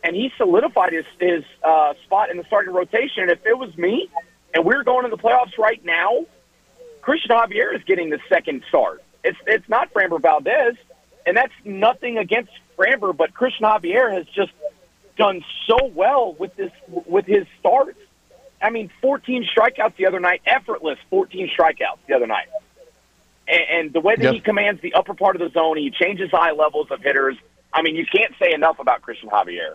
and he solidified his his uh, spot in the starting rotation. And if it was me, and we are going to the playoffs right now, Cristian Javier is getting the second start. It's it's not Framber Valdez, and that's nothing against Framber, but Cristian Javier has just done so well with this with his starts. I mean, 14 strikeouts the other night, effortless 14 strikeouts the other night. And, and the way that Yep. he commands the upper part of the zone, he changes eye levels of hitters. I mean, you can't say enough about Cristian Javier.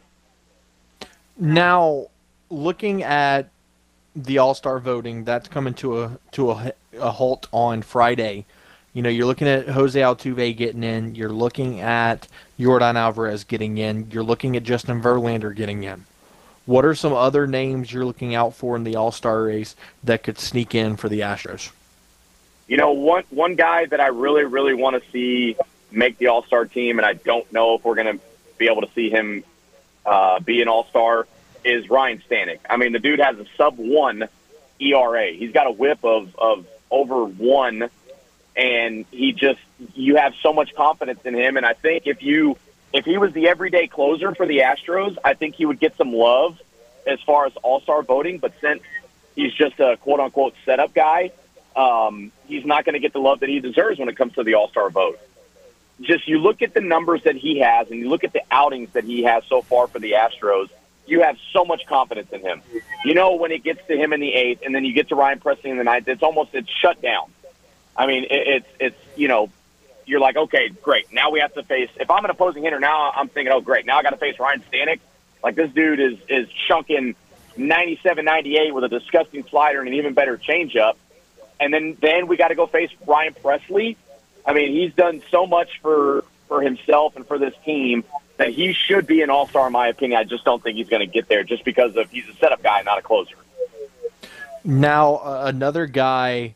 Now, looking at the All Star voting, that's coming to a to a, a halt on Friday. You know, you're looking at Jose Altuve getting in. You're looking at Yordan Alvarez getting in. You're looking at Justin Verlander getting in. What are some other names you're looking out for in the All Star race that could sneak in for the Astros? You know, one one guy that I really, really want to see make the All Star team, and I don't know if we're going to be able to see him uh, be an All Star, is Ryne Stanek. I mean, the dude has a sub one ERA. He's got a whip of of over one, and he just you have so much confidence in him. And I think if you if he was the everyday closer for the Astros, I think he would get some love as far as All Star voting. But since he's just a quote unquote setup guy, um, he's not going to get the love that he deserves when it comes to the All Star vote. Just you look at the numbers that he has, and you look at the outings that he has so far for the Astros. You have so much confidence in him. You know when it gets to him in the eighth, and then you get to Ryan Pressly in the ninth. It's almost it's shut down. I mean, it, it's it's you know, you're like, okay, great. Now we have to face. If I'm an opposing hitter, now I'm thinking, oh, great. Now I got to face Ryne Stanek. Like this dude is is chunking 97, 98 with a disgusting slider and an even better changeup. And then then we got to go face Ryan Pressly. I mean, he's done so much for for himself and for this team that he should be an all star, in my opinion. I just don't think he's going to get there just because of he's a setup guy, not a closer. Now, uh, another guy,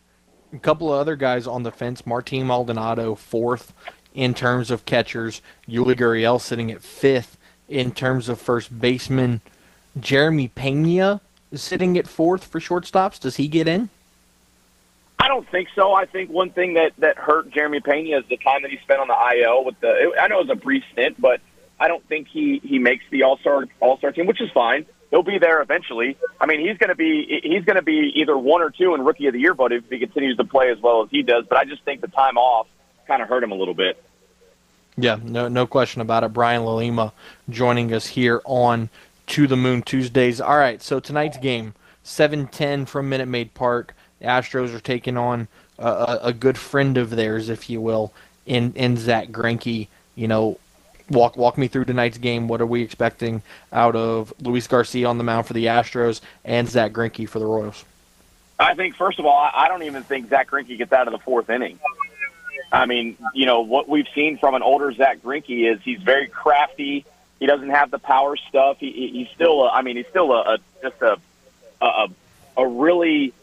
a couple of other guys on the fence. Martin Maldonado, fourth in terms of catchers. Yuli Gurriel sitting at fifth in terms of first baseman. Jeremy Pena sitting at fourth for shortstops. Does he get in? I don't think so. I think one thing that that hurt Jeremy Pena is the time that he spent on the IL with the. It, I know it was a brief stint, but I don't think he he makes the All Star All Star team, which is fine. He'll be there eventually. I mean, he's going to be he's going to be either one or two in Rookie of the Year but if he continues to play as well as he does. But I just think the time off kind of hurt him a little bit. Yeah, no, no question about it. Brian Lalima joining us here on To the Moon Tuesdays. All right, so tonight's game, 7:10 from Minute Maid Park. Astros are taking on a, a, good friend of theirs, if you will, in in Zach Greinke. You know, walk walk me through tonight's game. What are we expecting out of Luis Garcia on the mound for the Astros and Zach Greinke for the Royals? I think first of all, I don't even think Zach Greinke gets out of the fourth inning. I mean, you know what we've seen from an older Zach Greinke is he's very crafty. He doesn't have the power stuff. He- he's still, a, I mean, he's still a, a just a, a a really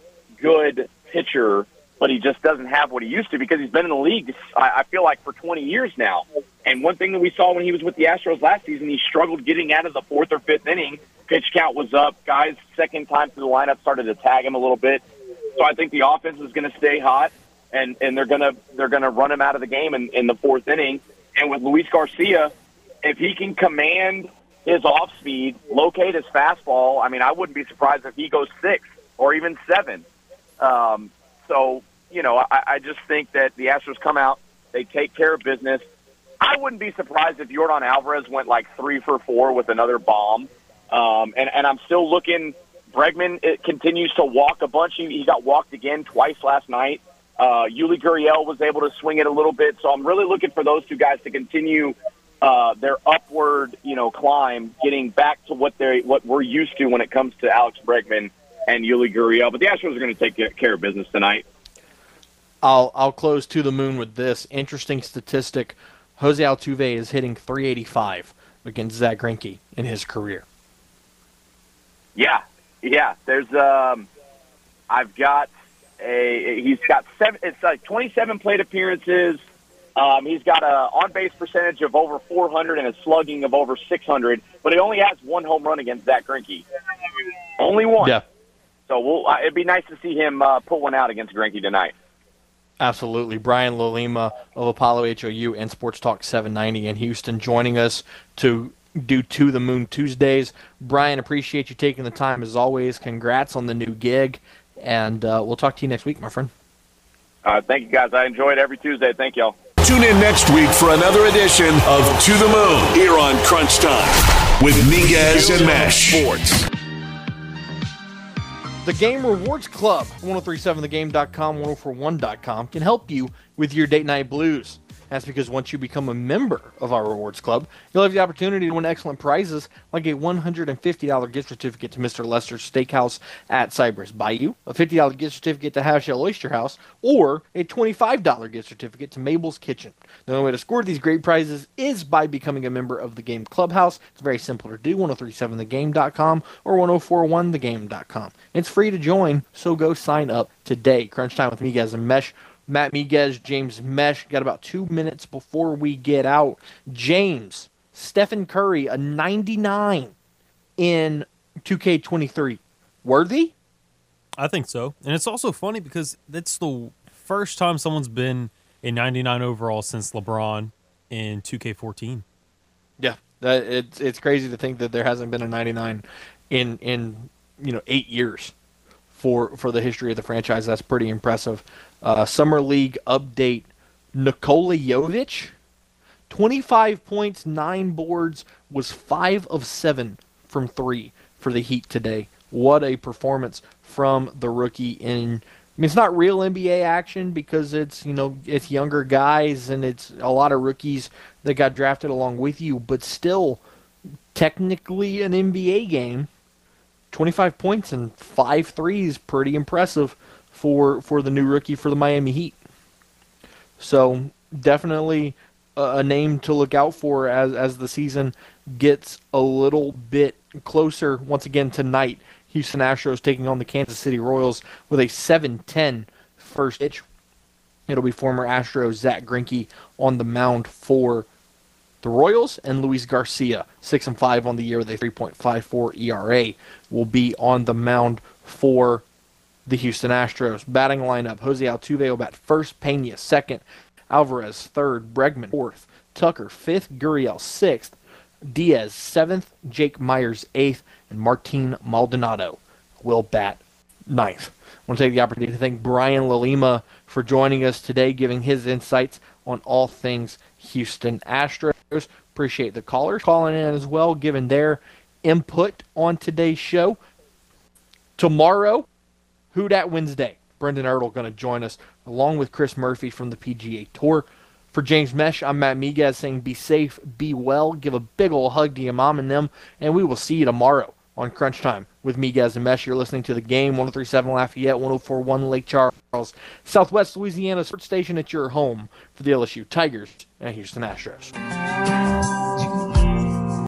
good pitcher, but he just doesn't have what he used to because he's been in the league. I, feel like for 20 years now. And one thing that we saw when he was with the Astros last season, he struggled getting out of the fourth or fifth inning. Pitch count was up. Guys, second time through the lineup started to tag him a little bit. So I think the offense is going to stay hot, and and they're gonna they're gonna run him out of the game in, in the fourth inning. And with Luis Garcia, if he can command his off speed, locate his fastball, I mean, I wouldn't be surprised if he goes six or even seven. Um, so you know, I, I just think that the Astros come out, they take care of business. I wouldn't be surprised if Yordan Alvarez went like three for four with another bomb. Um, and, and I'm still looking. Bregman it continues to walk a bunch. He, he got walked again twice last night. Uh, Yuli Gurriel was able to swing it a little bit. So I'm really looking for those two guys to continue uh, their upward, you know, climb, getting back to what they what we're used to when it comes to Alex Bregman and Yuli Gurriel. But the Astros are going to take care of business tonight. I'll I'll close to the moon with this interesting statistic. Jose Altuve is hitting 385 against Zach Greinke in his career. Yeah, yeah. There's um, I've got a. He's got seven. It's like 27 plate appearances. Um, he's got a on base percentage of over 400 and a slugging of over 600, but he only has one home run against Zach Greinke. Only one. Yeah, So we'll. Uh, it'd be nice to see him uh, put one out against Greinke tonight. Absolutely. Brian Lalima of Apollo HOU and Sports Talk 790 in Houston joining us to do To the Moon Tuesdays. Brian, appreciate you taking the time as always. Congrats on the new gig. And uh, we'll talk to you next week, my friend. Uh, thank you, guys. I enjoy it every Tuesday. Thank y'all. Tune in next week for another edition of To the Moon here on Crunch Time with Miguez and Mesh. Sports. The Game Rewards Club, 1037thegame.com, 1041.com, can help you with your date night blues. That's because once you become a member of our rewards club, you'll have the opportunity to win excellent prizes like a $150 gift certificate to Mr. Lester's Steakhouse at Cypress Bayou, a $50 gift certificate to Half Shell Oyster House, or a $25 gift certificate to Mabel's Kitchen. The only way to score these great prizes is by becoming a member of the Game Clubhouse. It's very simple to do 1037thegame.com or 1041thegame.com. It's free to join, so go sign up today. Crunch time with Miguez, and Mesh Matt Miguez, James Mesh. Got about two minutes before we get out. James, Stephen Curry, a 99 in 2K23. Worthy? I think so. And it's also funny because it's the first time someone's been a 99 overall since LeBron in 2K14. Yeah, that, it's it's crazy to think that there hasn't been a 99 in in you know eight years for for the history of the franchise. That's pretty impressive. Uh, Summer League update: Nikola Jovic, 25 points, nine boards, was five of seven from three for the Heat today. What a performance from the rookie in. I mean, it's not real NBA action because it's you know it's younger guys and it's a lot of rookies that got drafted along with you, but still, technically an NBA game. 25 points and five threes, pretty impressive for for the new rookie for the Miami Heat. So definitely a, a name to look out for as as the season gets a little bit closer. Once again tonight, Houston Astros taking on the Kansas City Royals with a 7-10 first pitch. It'll be former Astro Zach Greinke on the mound for the Royals and Luis Garcia, six and five on the year with a 3.54 ERA, will be on the mound for the Houston Astros. Batting lineup: Jose Altuve will bat first, Pena second, Alvarez third, Bregman fourth, Tucker fifth, Gurriel sixth, Diaz seventh, Jake Meyers eighth, and Martin Maldonado will bat ninth. I want to take the opportunity to thank Brian Lalima for joining us today, giving his insights on all things Houston Astros. Appreciate the callers calling in as well, giving their input on today's show. Tomorrow, Who Dat Wednesday. Brendan Ertle going to join us along with Chris Murphy from the PGA Tour. For James Mesh, I'm Matt Miguez saying be safe, be well, give a big ol' hug to your mom and them, and we will see you tomorrow on Crunch Time with Miguez and Mesh. You're listening to the game 1037 Lafayette, 1041 Lake Charles, Southwest Louisiana sports station at your home for the LSU Tigers and Houston Astros.